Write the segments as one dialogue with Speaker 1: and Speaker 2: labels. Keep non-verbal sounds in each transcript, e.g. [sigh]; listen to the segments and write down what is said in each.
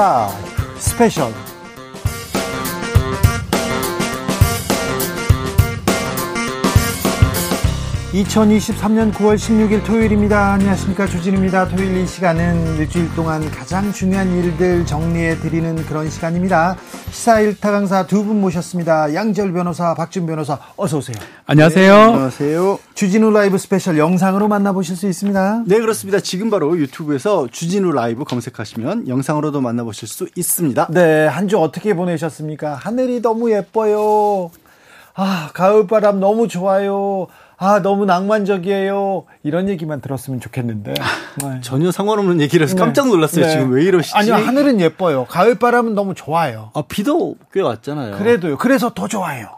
Speaker 1: 라이브 스페셜 2023년 9월 16일 토요일입니다. 안녕하십니까. 주진우입니다. 토요일 이 시간은 일주일 동안 가장 중요한 일들 정리해 드리는 그런 시간입니다. 시사 일타 강사 두 분 모셨습니다. 양지열 변호사, 박지훈 변호사, 어서 오세요.
Speaker 2: 안녕하세요.
Speaker 3: 네, 안녕하세요.
Speaker 1: 주진우 라이브 스페셜 영상으로 만나보실 수 있습니다.
Speaker 3: 네, 그렇습니다. 지금 바로 유튜브에서 주진우 라이브 검색하시면 영상으로도 만나보실 수 있습니다.
Speaker 1: 네, 한 주 어떻게 보내셨습니까? 하늘이 너무 예뻐요. 아, 가을바람 너무 좋아요. 아, 너무 낭만적이에요. 이런 얘기만 들었으면 좋겠는데. 네.
Speaker 3: 전혀 상관없는 얘기를 해서 깜짝 놀랐어요.
Speaker 1: 네.
Speaker 3: 지금 왜 이러시지?
Speaker 1: 아니요, 하늘은 예뻐요. 가을 바람은 너무 좋아요.
Speaker 3: 아, 비도 꽤 왔잖아요.
Speaker 1: 그래도요. 그래서 더 좋아요.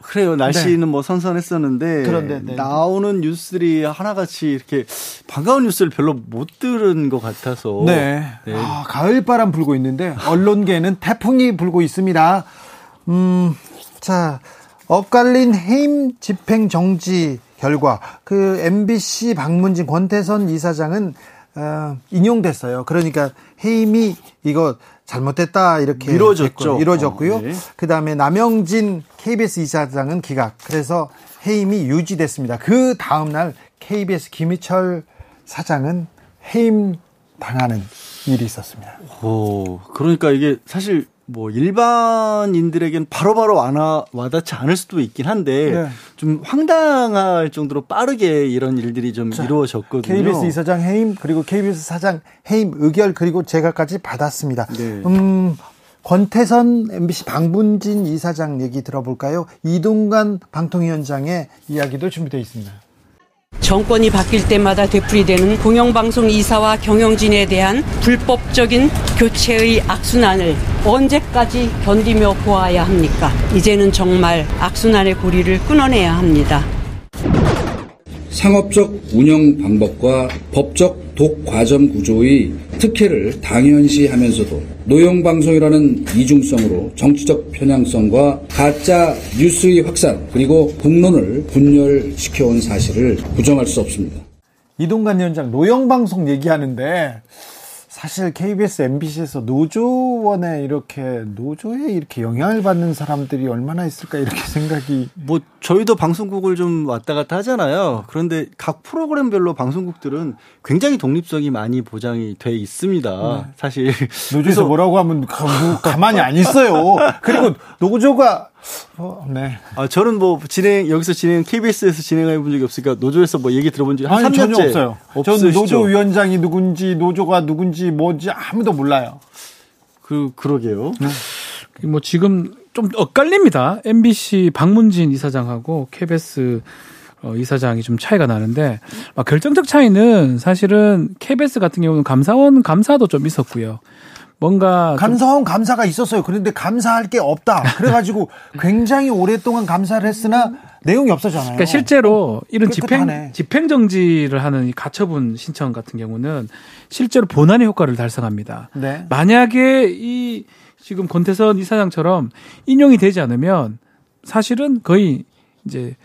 Speaker 3: 그래요. 날씨는 뭐 선선했었는데
Speaker 1: 그런데, 네.
Speaker 3: 나오는 뉴스들이 하나같이 이렇게 반가운 뉴스를 별로 못 들은 것 같아서
Speaker 1: 네.
Speaker 3: 네.
Speaker 1: 아, 가을 바람 불고 있는데 언론계는 태풍이 불고 있습니다. 음, 자, 엇갈린 해임 집행 정지 결과 그 MBC 박문진 권태선 이사장은 어, 인용됐어요. 그러니까 해임이 이거 잘못됐다 이렇게. 됐고요. 이루어졌고요.
Speaker 3: 어, 네.
Speaker 1: 그다음에 남영진 KBS 이사장은 기각. 그래서 해임이 유지됐습니다. 그 다음 날 KBS 김희철 사장은 해임 당하는 일이 있었습니다.
Speaker 3: 오, 그러니까 이게 사실 뭐 일반인들에겐 바로바로 와나, 와닿지 않을 수도 있긴 한데
Speaker 1: 네.
Speaker 3: 좀 황당할 정도로 빠르게 이런 일들이 좀 이루어졌거든요.
Speaker 1: KBS 이사장 해임 그리고 KBS 사장 해임 의결 그리고 제가까지 받았습니다.
Speaker 3: 네.
Speaker 1: 음, 권태선 MBC 방문진 이사장 얘기 들어볼까요? 이동관 방통위원장의 이야기도 준비되어 있습니다.
Speaker 4: 정권이 바뀔 때마다 되풀이되는 공영방송 이사와 경영진에 대한 불법적인 교체의 악순환을 언제까지 견디며 보아야 합니까? 이제는 정말 악순환의 고리를 끊어내야 합니다.
Speaker 5: 상업적 운영 방법과 법적 독과점 구조의 특혜를 당연시 하면서도 노영방송이라는 이중성으로 정치적 편향성과 가짜 뉴스의 확산 그리고 국론을 분열시켜온 사실을 부정할 수 없습니다.
Speaker 1: 이동관 위원장 노영방송 얘기하는데 사실 KBS, MBC에서 노조원에 이렇게 노조에 이렇게 영향을 받는 사람들이 얼마나 있을까 이렇게 [laughs] 생각이
Speaker 3: 뭐 저희도 방송국을 좀 왔다 갔다 하잖아요. 그런데 각 프로그램별로 방송국들은 굉장히 독립성이 많이 보장이 돼 있습니다. 사실
Speaker 1: 노조에서 뭐라고 하면 가- 가만히 안 있어요. 그리고 노조가 어, 네.
Speaker 3: 아, 저는 뭐 진행 여기서 진행 KBS에서 진행해 본 적이 없으니까 노조에서 뭐 얘기 들어본 적이 한
Speaker 1: 아니
Speaker 3: 3년째
Speaker 1: 전혀 없어요. 저는
Speaker 3: 없으시죠?
Speaker 1: 노조 위원장이 누군지 노조가 누군지 뭐지 아무도 몰라요.
Speaker 3: 그 그러게요.
Speaker 2: 뭐 지금 좀 엇갈립니다. MBC 박문진 이사장하고 KBS 어, 이사장이 좀 차이가 나는데 막 결정적 차이는 사실은 KBS 같은 경우는 감사원 감사도 좀 있었고요. 뭔가 좀
Speaker 1: 감사원 감사가 있었어요. 그런데 감사할 게 없다. 그래가지고 [laughs] 굉장히 오랫동안 감사를 했으나 내용이 없어잖아요.
Speaker 2: 그러니까 실제로 이런
Speaker 1: 깨끗하네.
Speaker 2: 집행 집행 정지를 하는 이 가처분 신청 같은 경우는 실제로 본안의 효과를 달성합니다.
Speaker 1: 네.
Speaker 2: 만약에 이 지금 권태선 이사장처럼 인용이 되지 않으면 사실은 거의 이제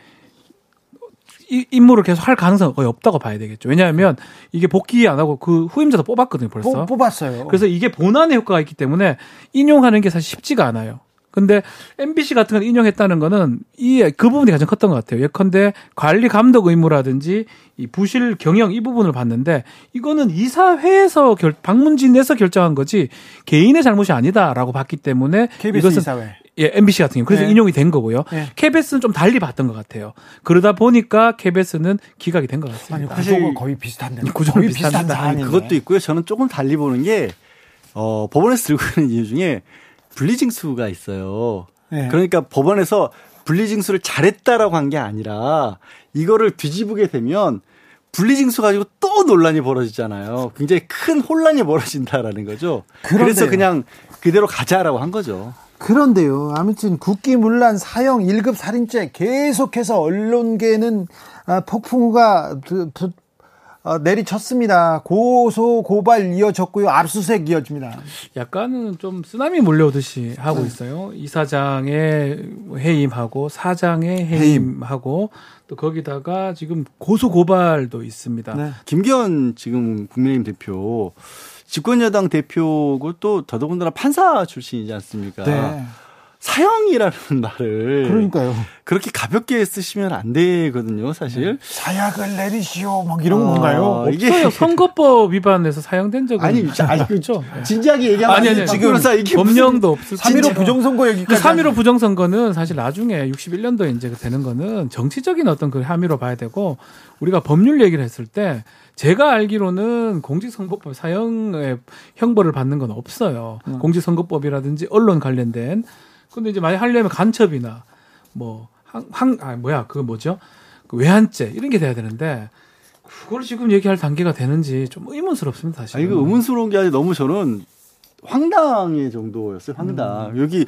Speaker 2: 이 임무를 계속 할 가능성은 거의 없다고 봐야 되겠죠. 왜냐하면 이게 복귀 안 하고 그 후임자도 뽑았거든요, 벌써.
Speaker 1: 뽑- 뽑았어요.
Speaker 2: 그래서 이게 본안의 효과가 있기 때문에 인용하는 게 사실 쉽지가 않아요. 근데 MBC 같은 걸 인용했다는 거는 이 그 부분이 가장 컸던 것 같아요. 예컨대 관리 감독 의무라든지 이 부실 경영 이 부분을 봤는데 이거는 이사회에서 결, 방문진에서 결정한 거지 개인의 잘못이 아니다라고 봤기 때문에
Speaker 1: KBS
Speaker 2: 이것은
Speaker 1: 이사회.
Speaker 2: 예, MBC 같은 경우 그래서
Speaker 1: 네.
Speaker 2: 인용이 된 거고요.
Speaker 1: 네.
Speaker 2: KBS는 좀 달리 봤던 것 같아요. 그러다 보니까 KBS는 기각이 된것
Speaker 1: 아니
Speaker 2: 같습니다.
Speaker 1: 구조가 거의 비슷한데.
Speaker 2: 구조는
Speaker 1: 거의 비슷한. 사안이네.
Speaker 3: 그것도 있고요. 저는 조금 달리 보는 게 어, 법원에서 [laughs] 들고 있는 이유 중에 분리징수가 있어요.
Speaker 1: 네.
Speaker 3: 그러니까 법원에서 분리징수를 잘했다라고 한 게 아니라 이거를 뒤집게 되면 분리징수 가지고 또 논란이 벌어지잖아요. 굉장히 큰 혼란이 벌어진다라는 거죠. 그래서
Speaker 1: 그런데요.
Speaker 3: 그냥 그대로 가자라고 한 거죠.
Speaker 1: 그런데요. 아무튼 국기문란 사형 1급 살인죄 계속해서 언론계는 아, 폭풍우가 어, 내리쳤습니다. 고소 고발 이어졌고요. 압수수색 이어집니다.
Speaker 2: 약간은 좀 쓰나미 몰려오듯이 하고 있어요. 이사장의 해임하고 사장의 해임하고 또 거기다가 지금 고소 고발도 있습니다.
Speaker 1: 네.
Speaker 3: 김기현 지금 국민의힘 대표 집권여당 대표고 또 더더군다나 판사 출신이지 않습니까?
Speaker 1: 네.
Speaker 3: 사형이라는 [laughs] 말을
Speaker 1: 그러니까요.
Speaker 3: 그렇게 가볍게 쓰시면 안 되거든요, 사실.
Speaker 1: 사약을 내리시오, 막 이런
Speaker 3: 아,
Speaker 1: 건가요?
Speaker 3: 이게-
Speaker 2: 없어요. 선거법 위반에서 사용된 적은
Speaker 3: 아니, 아니,
Speaker 2: 그렇죠.
Speaker 3: 진지하게 얘기하면
Speaker 2: 아니,
Speaker 3: 안
Speaker 2: 아니,
Speaker 3: 돼요.
Speaker 2: 지금
Speaker 3: 이게
Speaker 2: 법령도 없을
Speaker 1: 3.15 부정선거
Speaker 2: 그
Speaker 1: 얘기까지.
Speaker 2: 3.15 부정선거는 사실 나중에 61년도에 이제 되는 거는 정치적인 어떤 그 함의로 봐야 되고 우리가 법률 얘기를 했을 때 제가 알기로는 공직선거법 사형의 형벌을 받는 건 없어요.
Speaker 1: 음.
Speaker 2: 공직선거법이라든지 언론 관련된. 근데 이제 만약 하려면 간첩이나 뭐 항, 항, 아, 뭐야, 그거 뭐죠? 그 외환죄 이런 게 돼야 되는데 그걸 지금 얘기할 단계가 되는지 좀 의문스럽습니다, 사실.
Speaker 3: 아, 이거 의문스러운 게 아니라 너무 저는 황당의 정도였어요, 황당.
Speaker 1: 음.
Speaker 3: 여기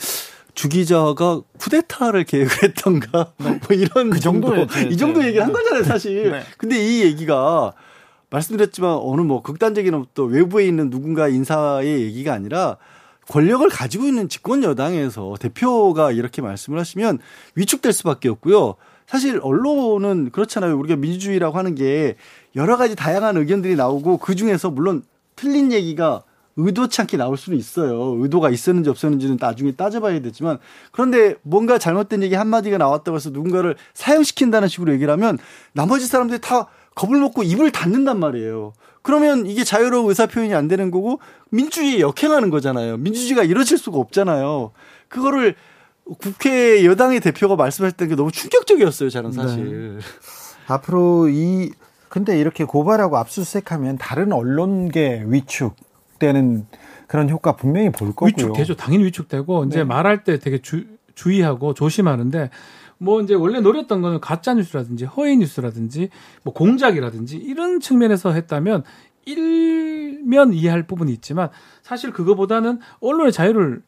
Speaker 3: 주 기자가 쿠데타를 계획했던가 [laughs] 뭐 이런
Speaker 1: 그
Speaker 3: 정도
Speaker 1: 정도였죠.
Speaker 3: 이 정도
Speaker 1: 네.
Speaker 3: 얘기를 한 거잖아요, 사실.
Speaker 1: 네.
Speaker 3: 근데 이 얘기가 말씀드렸지만 어느 뭐 극단적인 어떤 외부에 있는 누군가 인사의 얘기가 아니라 권력을 가지고 있는 집권 여당에서 대표가 이렇게 말씀을 하시면 위축될 수밖에 없고요. 사실 언론은 그렇잖아요. 우리가 민주주의라고 하는 게 여러 가지 다양한 의견들이 나오고 그 중에서 물론 틀린 얘기가 의도치 않게 나올 수는 있어요. 의도가 있었는지 없었는지는 나중에 따져봐야 되지만 그런데 뭔가 잘못된 얘기 한마디가 나왔다고 해서 누군가를 사형시킨다는 식으로 얘기를 하면 나머지 사람들이 다 겁을 먹고 입을 닫는단 말이에요. 그러면 이게 자유로운 의사 표현이 안 되는 거고 민주주의에 역행하는 거잖아요. 민주주의가 이루어질 수가 없잖아요. 그거를 국회 여당의 대표가 말씀하셨던 게 너무 충격적이었어요, 저는 사실.
Speaker 1: 앞으로 이 근데 이렇게 고발하고 압수수색하면 다른 언론계 위축되는 그런 효과 분명히 볼 거고요.
Speaker 2: 위축되죠. 당연히 위축되고 이제
Speaker 1: 네.
Speaker 2: 말할 때 되게 주, 주의하고 조심하는데 뭐 이제 원래 노렸던 거는 가짜 뉴스라든지 허위 뉴스라든지 뭐 공작이라든지 이런 측면에서 했다면 일면 이해할 부분이 있지만 사실 그거보다는 언론의 자유를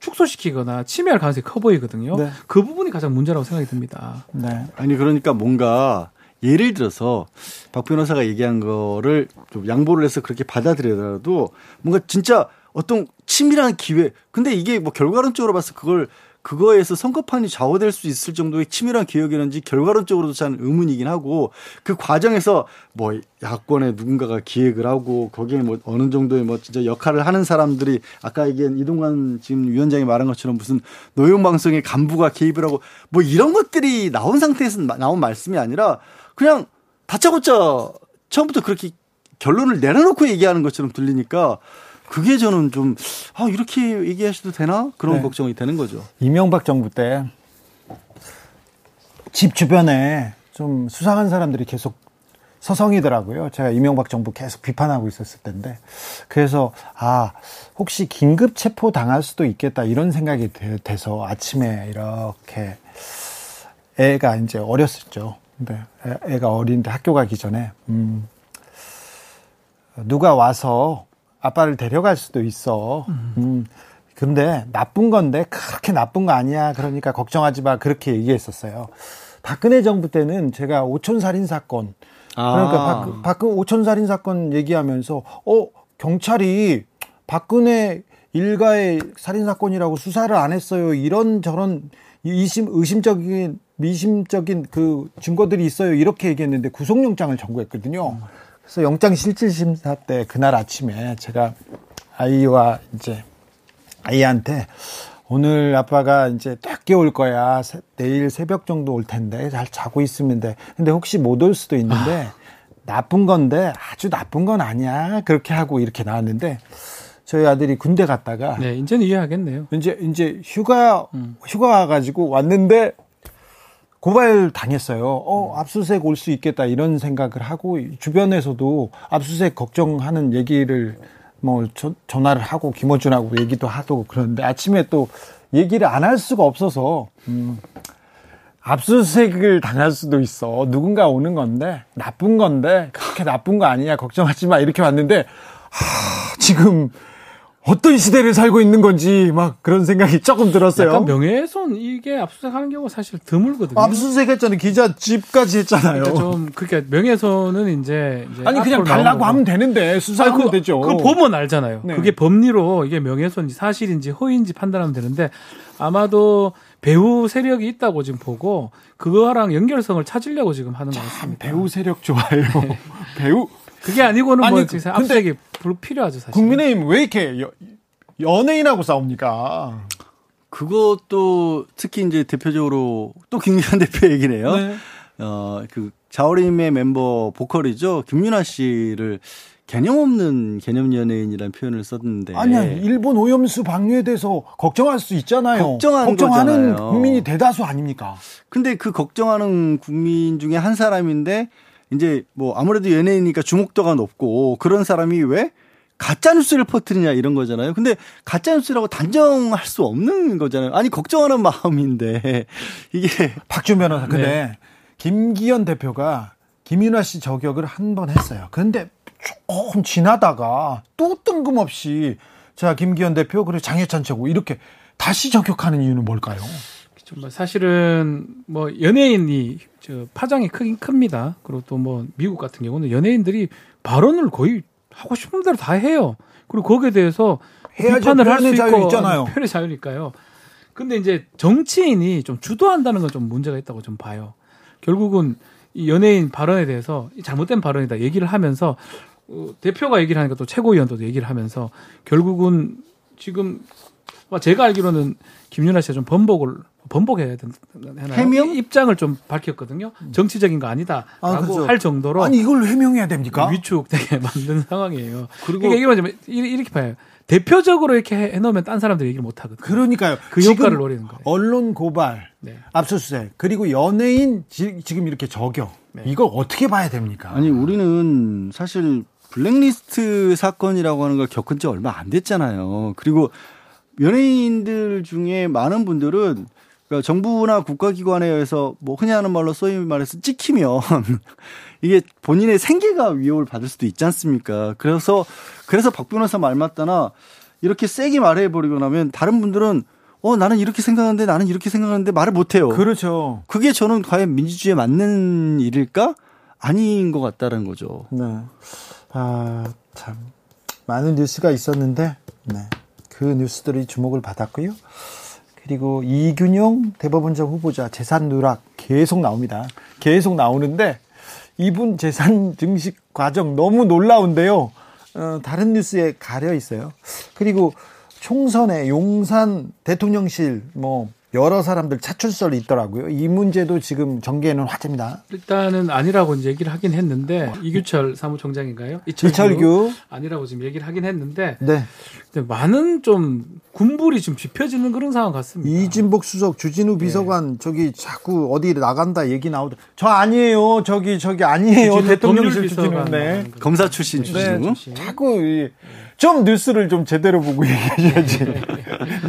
Speaker 2: 축소시키거나 침해할 가능성이 커 보이거든요.
Speaker 1: 네.
Speaker 2: 그 부분이 가장 문제라고 생각이 듭니다.
Speaker 1: 네.
Speaker 3: 아니 그러니까 뭔가 예를 들어서 박 변호사가 얘기한 거를 좀 양보를 해서 그렇게 받아들여도 뭔가 진짜 어떤 치밀한 기회 근데 이게 뭐 결과론적으로 봐서 그걸 그거에서 선거판이 좌우될 수 있을 정도의 치밀한 기획이었는지 결과론적으로도 참 의문이긴 하고 그 과정에서 뭐 야권에 누군가가 기획을 하고 거기에 뭐 어느 정도의 뭐 진짜 역할을 하는 사람들이 아까 얘기한 이동관 지금 위원장이 말한 것처럼 무슨 노영방송의 간부가 개입을 하고 뭐 이런 것들이 나온 상태에서 나- 나온 말씀이 아니라 그냥 다짜고짜 처음부터 그렇게 결론을 내려놓고 얘기하는 것처럼 들리니까 그게 저는 좀, 아, 이렇게 얘기하셔도 되나? 그런
Speaker 1: 네.
Speaker 3: 걱정이 되는 거죠.
Speaker 1: 이명박 정부 때 집 주변에 좀 수상한 사람들이 계속 서성이더라고요. 제가 이명박 정부 계속 비판하고 있었을 텐데. 그래서, 아, 혹시 긴급 체포 당할 수도 있겠다 이런 생각이 돼- 돼서 아침에 이렇게 애가 이제 어렸었죠. 근데 애- 애가 어린데 학교 가기 전에, 음, 누가 와서 아빠를 데려갈 수도 있어. 음. 근데 나쁜 건데 그렇게 나쁜 거 아니야. 그러니까 걱정하지 마. 그렇게 얘기했었어요. 박근혜 정부 때는 제가 오촌 살인 사건 그러니까
Speaker 3: 아.
Speaker 1: 박, 박근 오촌 살인 사건 얘기하면서 어 경찰이 박근혜 일가의 살인 사건이라고 수사를 안 했어요. 이런 저런 의심 의심적인 미심적인 그 증거들이 있어요. 이렇게 얘기했는데 구속영장을 청구했거든요. 그래서 영장 실질 심사 때 그날 아침에 제가 아이와 이제 아이한테 오늘 아빠가 이제 늦게 올 거야. 새- 내일 새벽 정도 올 텐데 잘 자고 있으면 돼. 근데 혹시 못 올 수도 있는데 나쁜 건데 아주 나쁜 건 아니야. 그렇게 하고 이렇게 나왔는데 저희 아들이 군대 갔다가
Speaker 2: 네, 이제는 이해하겠네요.
Speaker 1: 이제 이제 휴가 휴가 와 가지고 왔는데 고발 당했어요. 어 압수수색 올 수 있겠다 이런 생각을 하고 주변에서도 압수수색 걱정하는 얘기를 뭐 저- 전화를 하고 김어준하고 얘기도 하고 그러는데 아침에 또 얘기를 안 할 수가 없어서 음, 압수수색을 당할 수도 있어. 누군가 오는 건데 나쁜 건데 그렇게 나쁜 거 아니냐 걱정하지 마 이렇게 왔는데 하, 지금 어떤 시대를 살고 있는 건지 막 그런 생각이 조금 들었어요.
Speaker 2: 약간 명예훼손 이게 압수수색하는 경우가 사실 드물거든요.
Speaker 1: 압수수색 했잖아요. 기자 집까지 했잖아요.
Speaker 2: 그러니까 좀 그렇게 명예훼손은 이제, 이제
Speaker 1: 아니 그냥 달라고 하면. 되는데 수사하면
Speaker 2: 그,
Speaker 1: 되죠.
Speaker 2: 그 보면 알잖아요.
Speaker 1: 네.
Speaker 2: 그게 법리로 이게 명예훼손인지 사실인지 허위인지 판단하면 되는데 아마도 배우 세력이 있다고 지금 보고 그거랑 연결성을 찾으려고 지금 하는
Speaker 1: 것참
Speaker 2: 같습니다.
Speaker 1: 배우 세력 좋아요. [laughs] 배우
Speaker 2: 그게 아니고는
Speaker 1: 아니,
Speaker 2: 뭐
Speaker 1: 그-
Speaker 2: 압색이 불- 필요하죠 사실.
Speaker 1: 국민의힘 왜 이렇게 여, 연예인하고 싸웁니까?
Speaker 3: 그것도 특히 이제 대표적으로 또 김기현 [laughs] 대표 얘기네요.
Speaker 1: 네.
Speaker 3: 어, 그 자우림의 멤버 보컬이죠. 김윤아 씨를 개념 없는 개념 연예인이라는 표현을 썼는데
Speaker 1: 아니야 일본 오염수 방류에 대해서 걱정할 수 있잖아요.
Speaker 3: 걱정한
Speaker 1: 걱정하는
Speaker 3: 거잖아요.
Speaker 1: 국민이 대다수 아닙니까?
Speaker 3: 근데 그 걱정하는 국민 중에 한 사람인데 이제 뭐 아무래도 연예인이니까 주목도가 높고 그런 사람이 왜 가짜 뉴스를 퍼뜨리냐 이런 거잖아요. 근데 가짜 뉴스라고 단정할 수 없는 거잖아요. 아니 걱정하는 마음인데 [laughs] 이게
Speaker 1: 박준 변호사 근데 김기현 대표가 김윤아 씨 저격을 한 번 했어요. 근데 조금 지나다가 또 뜬금없이 자 김기현 대표 그리고 장해찬 최고 이렇게 다시 저격하는 이유는 뭘까요?
Speaker 2: 정말 사실은 뭐 연예인이 저 파장이 크긴 큽니다. 그리고 또 뭐 미국 같은 경우는 연예인들이 발언을 거의 하고 싶은 대로 다 해요. 그리고 거기에 대해서. 비판을 할 수 있고
Speaker 1: 있잖아요. [laughs]
Speaker 2: 표현의 자유니까요. 근데 이제 정치인이 좀 주도한다는 건 좀 문제가 있다고 좀 봐요. 결국은 이 연예인 발언에 대해서 이 잘못된 발언이다 얘기를 하면서 어, 대표가 얘기를 하니까 또 최고위원도 얘기를 하면서 결국은 지금 뭐 제가 알기로는 김윤아 씨가 좀 번복을 번복해야 된다.
Speaker 3: 해명?
Speaker 2: 입장을 좀 밝혔거든요. 정치적인 거 아니다라고
Speaker 1: 아, 그렇죠.
Speaker 2: 할 정도로
Speaker 1: 아니 이걸 해명해야 됩니까?
Speaker 2: 위축되게 [laughs] 만든 상황이에요.
Speaker 3: 그리고-
Speaker 2: 이게 뭐냐면 이- 이렇게 봐요. 대표적으로 이렇게 해- 해놓으면 딴 사람들이 얘기를 못 하거든요.
Speaker 1: 그러니까요.
Speaker 2: 그 효과를 노리는 거예요.
Speaker 1: 언론 고발,
Speaker 2: 네.
Speaker 1: 압수수색 그리고 연예인 지, 금 이렇게 저격
Speaker 2: 네.
Speaker 1: 이걸 어떻게 봐야 됩니까?
Speaker 3: 아니 우리는 사실 블랙리스트 사건이라고 하는 걸 겪은 지 얼마 안 됐잖아요. 그리고 연예인들 중에 많은 분들은 그러니까 정부나 국가기관에 의해서 뭐 흔히 하는 말로 소위 말해서 찍히면 [laughs] 이게 본인의 생계가 위협을 받을 수도 있지 않습니까? 그래서 그래서 박 변호사 말 맞다나 이렇게 세게 말해 버리고 나면 다른 분들은 어 나는 이렇게 생각하는데 나는 이렇게 생각하는데 말을 못 해요.
Speaker 1: 그렇죠.
Speaker 3: 그게 저는 과연 민주주의에 맞는 일일까? 아닌 것 같다는 거죠.
Speaker 1: 네. 아, 참. 많은 뉴스가 있었는데, 네. 그 뉴스들이 주목을 받았고요. 그리고 이균용 대법원장 후보자 재산 누락 계속 나옵니다. 계속 나오는데, 이분 재산 증식 과정 너무 놀라운데요. 어, 다른 뉴스에 가려 있어요. 그리고 총선에 용산 대통령실 뭐 여러 사람들 차출설이 있더라고요. 이 문제도 지금 정계에는 화제입니다.
Speaker 2: 일단은 아니라고 이제 얘기를 하긴 했는데 이규철 사무총장인가요?
Speaker 1: 이철규.
Speaker 2: 아니라고 지금 얘기를 하긴 했는데
Speaker 1: 네.
Speaker 2: 근데 많은 좀 군불이 좀 짚혀지는 그런 상황 같습니다.
Speaker 1: 이진복 수석, 주진우 비서관 저기 자꾸 어디 나간다 얘기 나오더. 저 아니에요. 저기 저기 아니에요. 대통령실 주진우.
Speaker 2: 비서관
Speaker 1: 네.
Speaker 3: 검사 출신
Speaker 1: 네.
Speaker 3: 주진우.
Speaker 1: 자꾸 이- 좀 뉴스를 좀 제대로 보고 [laughs] 얘기하셔야지.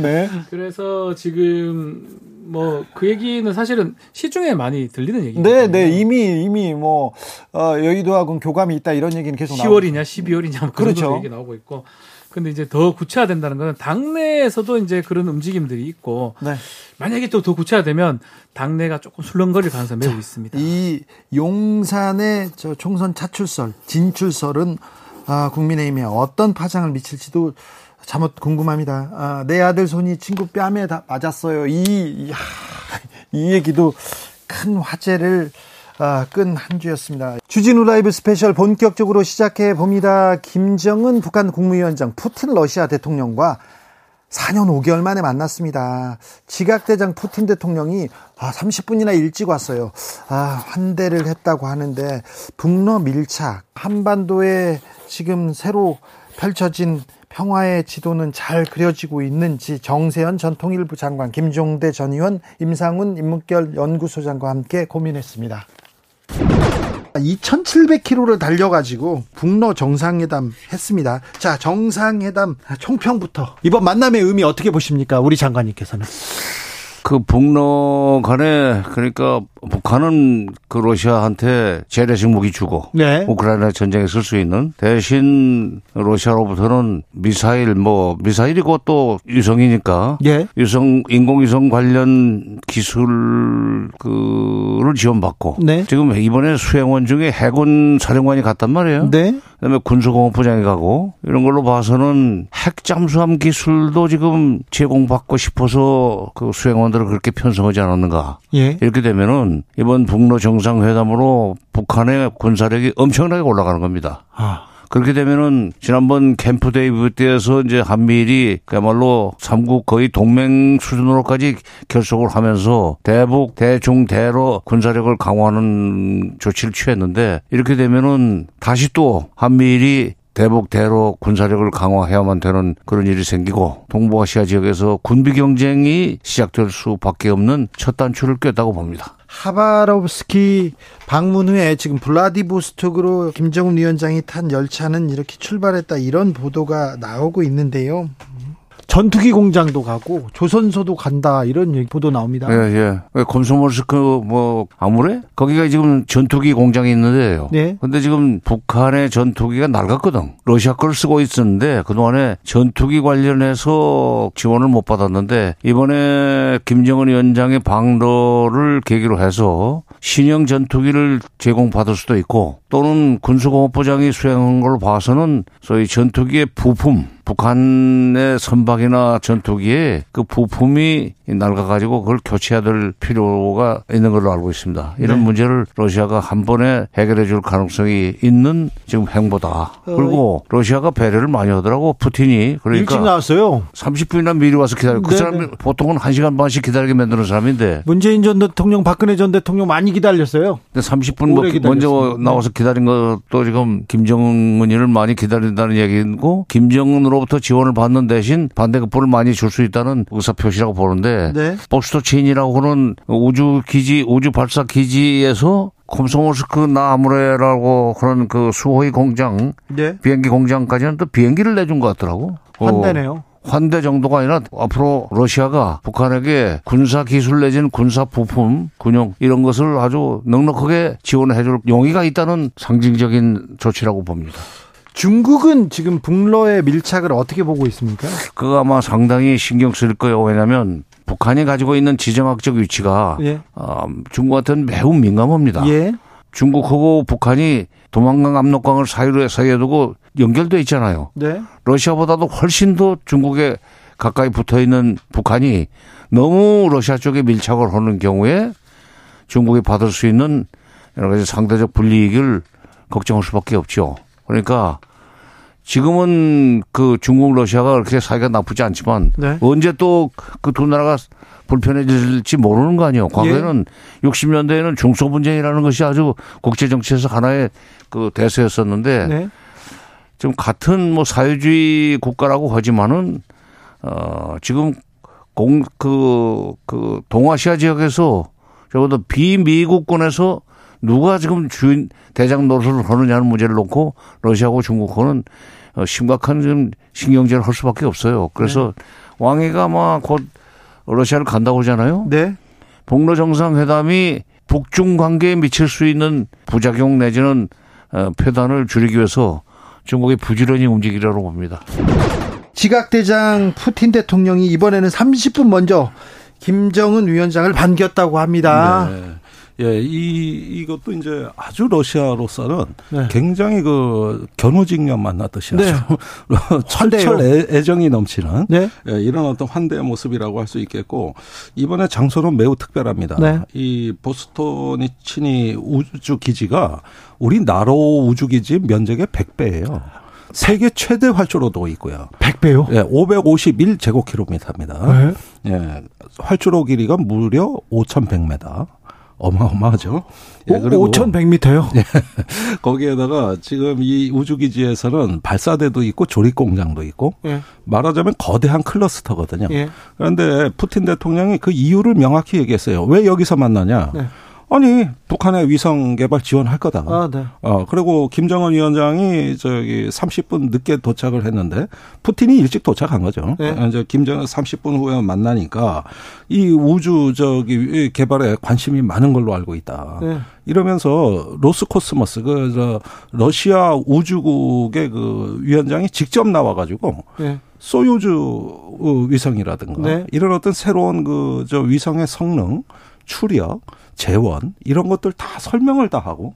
Speaker 1: 네.
Speaker 2: 그래서 지금 뭐 그 얘기는 사실은 시중에 많이 들리는 얘기예요.
Speaker 1: 네, 네. 이미 이미 뭐 어, 여의도하고는 교감이 있다 이런 얘기는 계속 나오고
Speaker 2: 10월이냐 12월이냐 뭐 그런
Speaker 1: 그렇죠.
Speaker 2: 얘기 나오고 있고. 근데 이제 더 구체화된다는 거는 당내에서도 이제 그런 움직임들이 있고
Speaker 1: 네.
Speaker 2: 만약에 또 더 구체화되면 당내가 조금 술렁거릴 가능성이 매우 있습니다.
Speaker 1: 이 용산의 저 총선 차출설, 진출설은 아, 국민의힘에 어떤 파장을 미칠지도 참못 궁금합니다. 아, 내 아들 손이 친구 뺨에 다 맞았어요. 이, 이, 하, 이 얘기도 큰 화제를 아, 끈 한 주였습니다. 주진우 라이브 스페셜 본격적으로 시작해 봅니다. 김정은 북한 국무위원장, 푸틴 러시아 대통령과 4년 5개월 만에 만났습니다. 지각대장 푸틴 대통령이 아, 30분이나 일찍 왔어요. 아, 환대를 했다고 하는데 북러 밀착, 한반도에 지금 새로 펼쳐진 평화의 지도는 잘 그려지고 있는지 정세현 전 통일부 장관, 김종대 전 의원, 임상훈 인문결 연구소장과 함께 고민했습니다. 2,700km를 달려가지고 북러 정상회담 했습니다. 자, 정상회담 총평부터 이번 만남의 의미 어떻게 보십니까? 우리 장관님께서는.
Speaker 6: 그 북러 간에 그러니까 북한은 그 러시아한테 재래식 무기 주고
Speaker 1: 네.
Speaker 6: 우크라이나 전쟁에 쓸 수 있는 대신 러시아로부터는 미사일 뭐 미사일이고 또 유성이니까
Speaker 1: 예.
Speaker 6: 유성 인공위성 관련 기술 그를 지원받고
Speaker 1: 네.
Speaker 6: 지금 이번에 수행원 중에 해군 사령관이 갔단 말이에요.
Speaker 1: 네.
Speaker 6: 그다음에 군수공업부장이 가고 이런 걸로 봐서는 핵 잠수함 기술도 지금 제공받고 싶어서 그 수행원 들을 그렇게 편성하지 않았는가.
Speaker 1: 예.
Speaker 6: 이렇게 되면은 이번 북러 정상회담으로 북한의 군사력이 엄청나게 올라가는 겁니다.
Speaker 1: 아.
Speaker 6: 그렇게 되면은 지난번 캠프 데이비드에서 이제 한미일이 그야말로 삼국 거의 동맹 수준으로까지 결속을 하면서 대북 대중 대로 군사력을 강화하는 조치를 취했는데 이렇게 되면은 다시 또 한미일이 대북 대로 군사력을 강화해야만 되는 그런 일이 생기고 동북아시아 지역에서 군비 경쟁이 시작될 수밖에 없는 첫 단추를 꿰다고 봅니다.
Speaker 1: 하바롭스키 방문 후에 지금 블라디보스톡으로 김정은 위원장이 탄 열차는 이렇게 출발했다 이런 보도가 나오고 있는데요. 전투기 공장도 가고 조선소도 간다 이런 얘기 보도 나옵니다.
Speaker 6: 예, 예. 콤소모스크 뭐 아무래 거기가 지금 전투기 공장이 있는데요.
Speaker 1: 네.
Speaker 6: 근데 지금 북한의 전투기가 낡았거든. 러시아 걸 쓰고 있었는데 그동안에 전투기 관련해서 지원을 못 받았는데 이번에 김정은 위원장의 방로를 계기로 해서 신형 전투기를 제공받을 수도 있고 또는 군수공업부장이 수행한 걸로 봐서는 소위 전투기의 부품 북한의 선박이나 전투기에 그 부품이 낡아가지고 그걸 교체해야 될 필요가 있는 걸로 알고 있습니다. 이런
Speaker 1: 네.
Speaker 6: 문제를 러시아가 한 번에 해결해 줄 가능성이 있는 지금 행보다. 그리고 러시아가 배려를 많이 하더라고 푸틴이. 그러니까
Speaker 1: 일찍 나왔어요.
Speaker 6: 30분이나 미리 와서 기다려. 그
Speaker 1: 네,
Speaker 6: 사람이
Speaker 1: 네.
Speaker 6: 보통은 1시간 반씩 기다리게 만드는 사람인데.
Speaker 1: 문재인 전 대통령, 박근혜 전 대통령 많이 기다렸어요.
Speaker 6: 근데 30분 뭐 먼저
Speaker 1: 기다렸습니다.
Speaker 6: 나와서 기다린 것도 지금 김정은이를 많이 기다린다는 얘기고 김정은으로부터 지원을 받는 대신 반대급부를 많이 줄 수 있다는 의사 표시라고 보는데
Speaker 1: 네.
Speaker 6: 보스토친이라고 하는 우주 기지 우주 발사 기지에서 콤소모스크 나무레라고 그런 그 수호의 공장
Speaker 1: 네.
Speaker 6: 비행기 공장까지는 또 비행기를 내준 것 같더라고. 어,
Speaker 1: 환대네요.
Speaker 6: 환대 정도가 아니라 앞으로 러시아가 북한에게 군사 기술 내지는 군사 부품, 군용 이런 것을 아주 넉넉하게 지원해 줄 용의가 있다는 상징적인 조치라고 봅니다.
Speaker 1: 중국은 지금 북러의 밀착을 어떻게 보고 있습니까?
Speaker 6: 그거 아마 상당히 신경 쓸 거예요. 왜냐하면 북한이 가지고 있는 지정학적 위치가
Speaker 1: 예.
Speaker 6: 어, 중국한테는 매우 민감합니다.
Speaker 1: 예.
Speaker 6: 중국하고 북한이 도망강 압록강을 사이로 사이에 두고 연결돼 있잖아요.
Speaker 1: 네.
Speaker 6: 러시아보다도 훨씬 더 중국에 가까이 붙어 있는 북한이 너무 러시아 쪽에 밀착을 하는 경우에 중국이 받을 수 있는 여러 가지 상대적 불이익을 걱정할 수밖에 없죠. 그러니까 지금은 그 중국 러시아가 그렇게 사이가 나쁘지 않지만
Speaker 1: 네.
Speaker 6: 언제 또 그 두 나라가 불편해질지 모르는 거 아니에요. 과거에는 60년대에는 중소 분쟁이라는 것이 아주 국제 정치에서 하나의 그 대세였었는데
Speaker 1: 네.
Speaker 6: 지금 같은 뭐 사회주의 국가라고 하지만은 어 지금 공 그그 동아시아 지역에서 적어도 비미국권에서 누가 지금 주인 대장 노릇을 하느냐는 문제를 놓고 러시아하고 중국하고는 어, 심각한 좀 신경전을 할 수밖에 없어요. 그래서 왕이가 아마 곧 러시아를 간다고 하잖아요.
Speaker 1: 네.
Speaker 6: 북러 정상회담이 북중 관계에 미칠 수 있는 부작용 내지는 어, 표단을 줄이기 위해서 중국이 부지런히 움직이려고 봅니다.
Speaker 1: 지각대장 푸틴 대통령이 이번에는 30분 먼저 김정은 위원장을 반겼다고 합니다.
Speaker 7: 네. 예, 이, 이것도 이제 아주 러시아로서는
Speaker 1: 네.
Speaker 7: 굉장히 그 견우직녀 만났듯이
Speaker 1: 네.
Speaker 7: 아주 [laughs] 철철 애, 애정이 넘치는
Speaker 1: 네.
Speaker 7: 예, 이런 어떤 환대의 모습이라고 할 수 있겠고 이번에 장소는 매우 특별합니다.
Speaker 1: 네.
Speaker 7: 이 보스토니 친이 우주 기지가 우리 나로 우주 기지 면적의 100배예요. 세계 최대 활주로도 있고요.
Speaker 1: 100배요?
Speaker 7: 예, 551제곱킬로미터입니다.
Speaker 1: 네.
Speaker 7: 예, 활주로 길이가 무려 5,100m. 어마어마하죠. 예, 그리고
Speaker 1: 5,100m요? [laughs]
Speaker 7: 거기에다가 지금 이 우주기지에서는 발사대도 있고 조립공장도 있고
Speaker 1: 예.
Speaker 7: 말하자면 거대한 클러스터거든요.
Speaker 1: 예.
Speaker 7: 그런데 푸틴 대통령이 그 이유를 명확히 얘기했어요. 왜 여기서 만나냐?
Speaker 1: 네.
Speaker 7: 아니 북한의 위성 개발 지원할 거다.
Speaker 1: 아, 네.
Speaker 7: 어 그리고 김정은 위원장이 저기 30분 늦게 도착을 했는데 푸틴이 일찍 도착한 거죠.
Speaker 1: 네.
Speaker 7: 이제 김정은 30분 후에 만나니까 이 우주 저기 개발에 관심이 많은 걸로 알고 있다.
Speaker 1: 네.
Speaker 7: 이러면서 로스코스모스 그저 러시아 우주국의 그 위원장이 직접 나와가지고
Speaker 1: 네.
Speaker 7: 소유즈 위성이라든가
Speaker 1: 네.
Speaker 7: 이런 어떤 새로운 그 저 위성의 성능, 추력, 재원 이런 것들 다 설명을 다 하고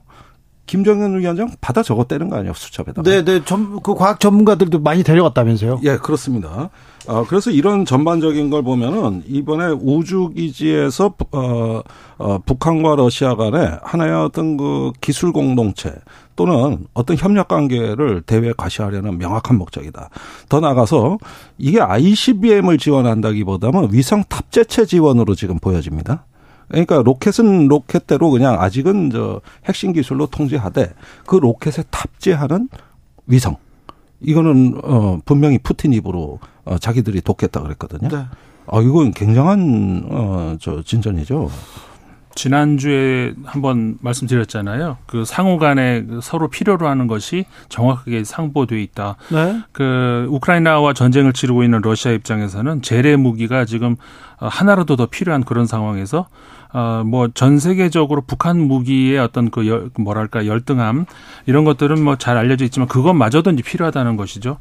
Speaker 7: 김정은 위원장 받아 적었다는 거 아니에요 수첩에다가.
Speaker 1: 네, 네. 전, 그 과학 전문가들도 많이 데려갔다면서요?
Speaker 7: 예, 그렇습니다. 어, 그래서 이런 전반적인 걸 보면은 이번에 우주 기지에서 어, 어, 북한과 러시아 간에 하나의 어떤 그 기술 공동체 또는 어떤 협력 관계를 대외 과시하려는 명확한 목적이다. 더 나가서 이게 ICBM을 지원한다기보다는 위성 탑재체 지원으로 지금 보여집니다. 그러니까 로켓은 로켓대로 그냥 아직은 저 핵심 기술로 통제하되 그 로켓에 탑재하는 위성 이거는 어 분명히 푸틴 입으로 어 자기들이 돕겠다 그랬거든요.
Speaker 1: 네.
Speaker 7: 아 이건 굉장한 어저 진전이죠.
Speaker 8: 지난주에 한번 말씀드렸잖아요. 그 상호 간에 그 서로 필요로 하는 것이 정확하게 상보돼 있다.
Speaker 1: 네.
Speaker 8: 그 우크라이나와 전쟁을 치르고 있는 러시아 입장에서는 재래 무기가 지금 어, 하나라도 더 필요한 그런 상황에서 어뭐 전 세계적으로 북한 무기의 어떤 그 열, 뭐랄까 열등함 이런 것들은 뭐 잘 알려져 있지만 그것마저도 이제 필요하다는 것이죠.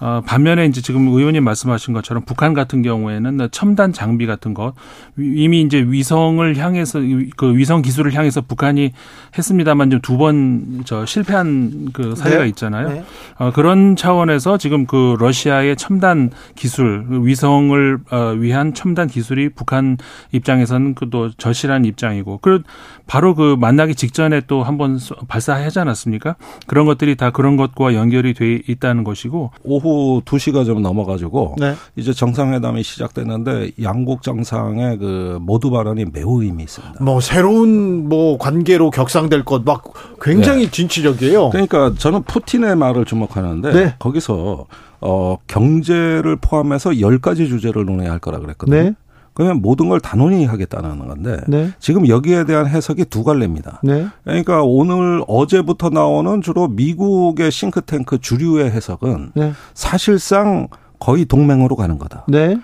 Speaker 8: 어, 반면에 이제 지금 의원님 말씀하신 것처럼 북한 같은 경우에는 첨단 장비 같은 것 이미 이제 위성을 향해서 그 위성 기술을 향해서 북한이 했습니다만 좀 두 번 저 실패한 그 사례가
Speaker 1: 네.
Speaker 8: 있잖아요.
Speaker 1: 네.
Speaker 8: 어, 그런 차원에서 지금 그 러시아의 첨단 기술 그 위성을 어, 위한 첨단 기술이 북한 입장에서는 그또 절실한 입장이고 그 바로 그 만나기 직전에 또 한 번 발사하지 않았습니까? 그런 것들이 다 그런 것과 연결이 돼 있다는 것이고
Speaker 7: 오후 2시가 좀 넘어가지고
Speaker 1: 네.
Speaker 7: 이제 정상회담이 시작됐는데 양국 정상의 그 모두 발언이 매우 의미 있습니다.
Speaker 1: 뭐 새로운 뭐 관계로 격상될 것 막 굉장히 진취적이에요.
Speaker 7: 그러니까 저는 푸틴의 말을 주목하는데
Speaker 1: 네.
Speaker 7: 거기서 어 경제를 포함해서 10가지 주제를 논해야 할 거라 그랬거든요.
Speaker 1: 네.
Speaker 7: 그러면 모든 걸다 논의하겠다는 건데
Speaker 1: 네.
Speaker 7: 지금 여기에 대한 해석이 두 갈래입니다.
Speaker 1: 네.
Speaker 7: 그러니까 오늘 어제부터 나오는 주로 미국의 싱크탱크 주류의 해석은
Speaker 1: 네.
Speaker 7: 사실상 거의 동맹으로 가는 거다.
Speaker 1: 네.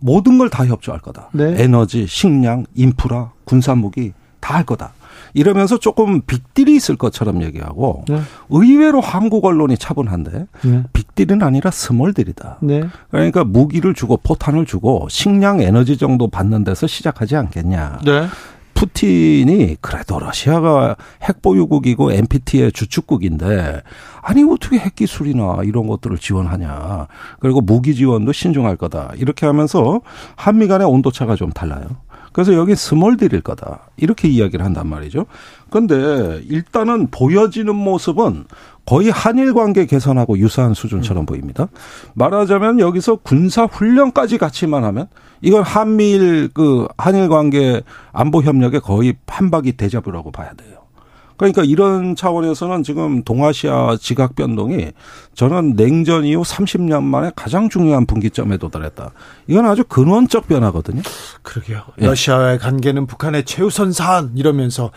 Speaker 7: 모든 걸 다 협조할 거다.
Speaker 1: 네.
Speaker 7: 에너지, 식량, 인프라, 군사무기 다 할 거다. 이러면서 조금 빅딜이 있을 것처럼 얘기하고
Speaker 1: 네.
Speaker 7: 의외로 한국 언론이 차분한데
Speaker 1: 네.
Speaker 7: 빅딜은 아니라 스몰딜이다.
Speaker 1: 네.
Speaker 7: 그러니까 무기를 주고 포탄을 주고 식량, 에너지 정도 받는 데서 시작하지 않겠냐.
Speaker 1: 네.
Speaker 7: 푸틴이 그래도 러시아가 핵 보유국이고 NPT의 주축국인데 아니 어떻게 핵 기술이나 이런 것들을 지원하냐. 그리고 무기 지원도 신중할 거다. 이렇게 하면서 한미 간의 온도차가 좀 달라요. 그래서 여기 스몰딜일 거다. 이렇게 이야기를 한단 말이죠. 근데 일단은 보여지는 모습은 거의 한일 관계 개선하고 유사한 수준처럼 보입니다. 말하자면 여기서 군사 훈련까지 같이만 하면 이건 한미일 그 한일 관계 안보 협력의 거의 판박이 대자뷰라고 봐야 돼요. 그러니까 이런 차원에서는 지금 동아시아 지각 변동이 저는 냉전 이후 30년 만에 가장 중요한 분기점에 도달했다. 이건 아주 근원적 변화거든요.
Speaker 1: 그러게요.
Speaker 7: 예.
Speaker 1: 러시아와의 관계는 북한의 최우선 사안 이러면서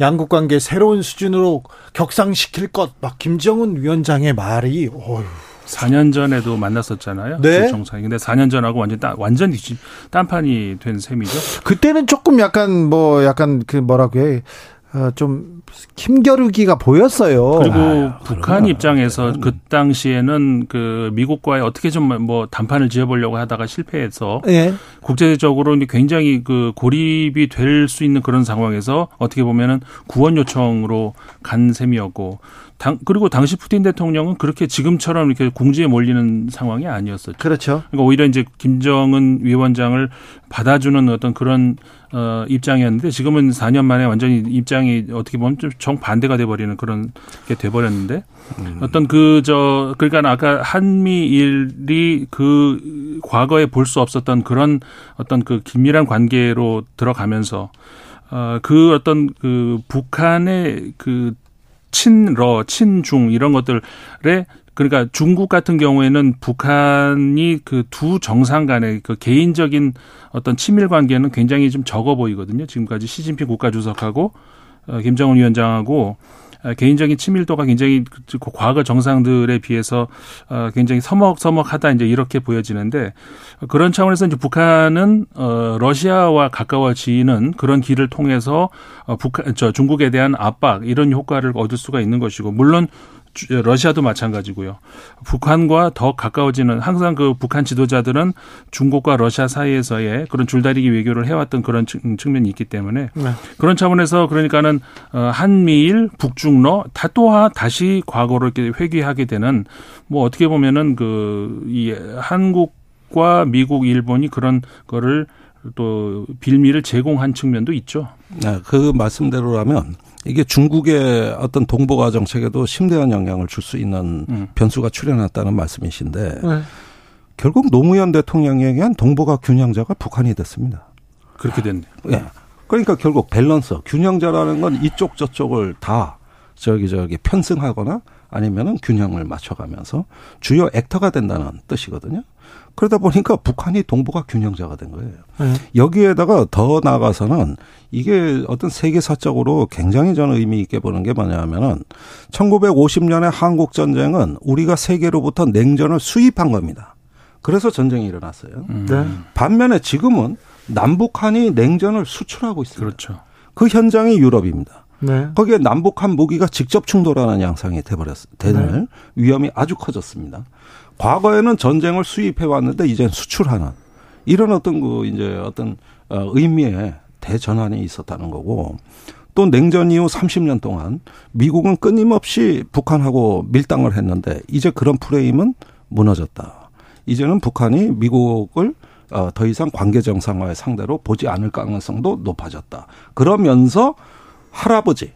Speaker 1: 양국 관계 새로운 수준으로 격상시킬 것 막 김정은 위원장의 말이 어휴.
Speaker 8: 4년 전에도 만났었잖아요.
Speaker 1: 네.
Speaker 8: 그 정상이. 근데 4년 전하고 완전 딴, 완전히 뒤- 딴판이 된 셈이죠.
Speaker 1: 그때는 조금 약간 뭐 약간 그 뭐라고 해. 어, 좀 힘겨루기가 보였어요.
Speaker 8: 그리고
Speaker 7: 아유,
Speaker 8: 북한
Speaker 7: 그러나.
Speaker 8: 입장에서 그 당시에는 그 미국과의 어떻게 좀뭐 담판을 지어보려고 하다가 실패해서
Speaker 1: 예.
Speaker 8: 국제적으로 굉장히 그 고립이 될 수 있는 그런 상황에서 어떻게 보면은 구원 요청으로 간 셈이었고 당 그리고 당시 푸틴 대통령은 그렇게 지금처럼 이렇게 궁지에 몰리는 상황이 아니었었죠.
Speaker 1: 그렇죠.
Speaker 8: 그러니까 오히려 이제 김정은 위원장을 받아주는 어떤 그런 어 입장이었는데 지금은 4년 만에 완전히 입장이 어떻게 보면 좀 정반대가 돼버리는 그런 게 돼버렸는데 어떤 그 저 그러니까 아까 한미일이 그 과거에 볼 수 없었던 그런 어떤 그 긴밀한 관계로 들어가면서 어 그 어떤 그 북한의 그 친러, 친중 이런 것들에 그러니까 중국 같은 경우에는 북한이 그 두 정상 간의 그 개인적인 어떤 친밀 관계는 굉장히 좀 적어 보이거든요. 지금까지 시진핑 국가주석하고 어, 김정은 위원장하고 어, 개인적인 친밀도가 굉장히 그 과거 정상들에 비해서 어, 굉장히 서먹서먹하다 이제 이렇게 보여지는데 그런 차원에서 이제 북한은 어 러시아와 가까워지는 그런 길을 통해서 어 북한 저 중국에 대한 압박 이런 효과를 얻을 수가 있는 것이고 물론 주- 러시아도 마찬가지고요. 북한과 더 가까워지는 항상 그 북한 지도자들은 중국과 러시아 사이에서의 그런 줄다리기 외교를 해왔던 그런 측- 측면이 있기 때문에
Speaker 1: 네.
Speaker 8: 그런 차원에서 그러니까는 어, 한미일 북중러 다 또한 다시 과거로 이렇게 회귀하게 되는 뭐 어떻게 보면은 그 이 한국과 미국, 일본이 그런 거를 또 빌미를 제공한 측면도 있죠.
Speaker 7: 네, 그 말씀대로라면 이게 중국의 어떤 동북아 정책에도 심대한 영향을 줄 수 있는
Speaker 8: 음.
Speaker 7: 변수가 출현했다는 말씀이신데
Speaker 1: 네.
Speaker 7: 결국 노무현 대통령에 의한 동북아 균형자가 북한이 됐습니다.
Speaker 8: 그렇게 됐네요.
Speaker 7: 예. 그러니까 결국 밸런스, 균형자라는 건 이쪽 저쪽을 다 저기 저기 편승하거나 아니면은 균형을 맞춰가면서 주요 액터가 된다는 뜻이거든요. 그러다 보니까 북한이 동북아 균형자가 된 거예요.
Speaker 1: 네.
Speaker 7: 여기에다가 더 나아가서는 이게 어떤 세계사적으로 굉장히 저는 의미 있게 보는 게 뭐냐면은 1950년의 한국 전쟁은 우리가 세계로부터 냉전을 수입한 겁니다. 그래서 전쟁이 일어났어요.
Speaker 1: 네.
Speaker 7: 반면에 지금은 남북한이 냉전을 수출하고 있습니다.
Speaker 8: 그렇죠.
Speaker 7: 그 현장이 유럽입니다.
Speaker 1: 네.
Speaker 7: 거기에 남북한 무기가 직접 충돌하는 양상이 돼버렸, 되는 위험이 아주 커졌습니다. 과거에는 전쟁을 수입해 왔는데 이젠 수출하는 이런 어떤 그 이제 어떤 어, 의미의 대전환이 있었다는 거고 또 냉전 이후 30년 동안 미국은 끊임없이 북한하고 밀당을 했는데 이제 그런 프레임은 무너졌다. 이제는 북한이 미국을 어, 더 이상 관계 정상화의 상대로 보지 않을 가능성도 높아졌다. 그러면서 할아버지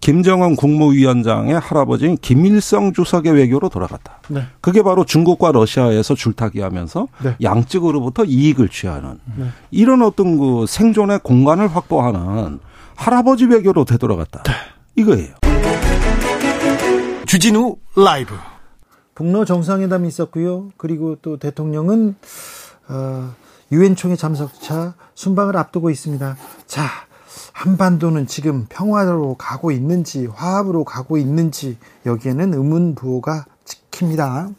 Speaker 7: 김정은 국무위원장의 할아버지인 김일성 주석의 외교로 돌아갔다.
Speaker 1: 네.
Speaker 7: 그게 바로 중국과 러시아에서 줄타기하면서
Speaker 1: 네.
Speaker 7: 양측으로부터 이익을 취하는 이런 어떤 그 생존의 공간을 확보하는 할아버지 외교로 되돌아갔다. 이거예요.
Speaker 1: 주진우 라이브. 북러 정상회담이 있었고요. 그리고 또 대통령은 어, 유엔 총회 참석차 순방을 앞두고 있습니다. 자, 한반도는 지금 평화로 가고 있는지 화합으로 가고 있는지 여기에는 의문부호가 찍힙니다.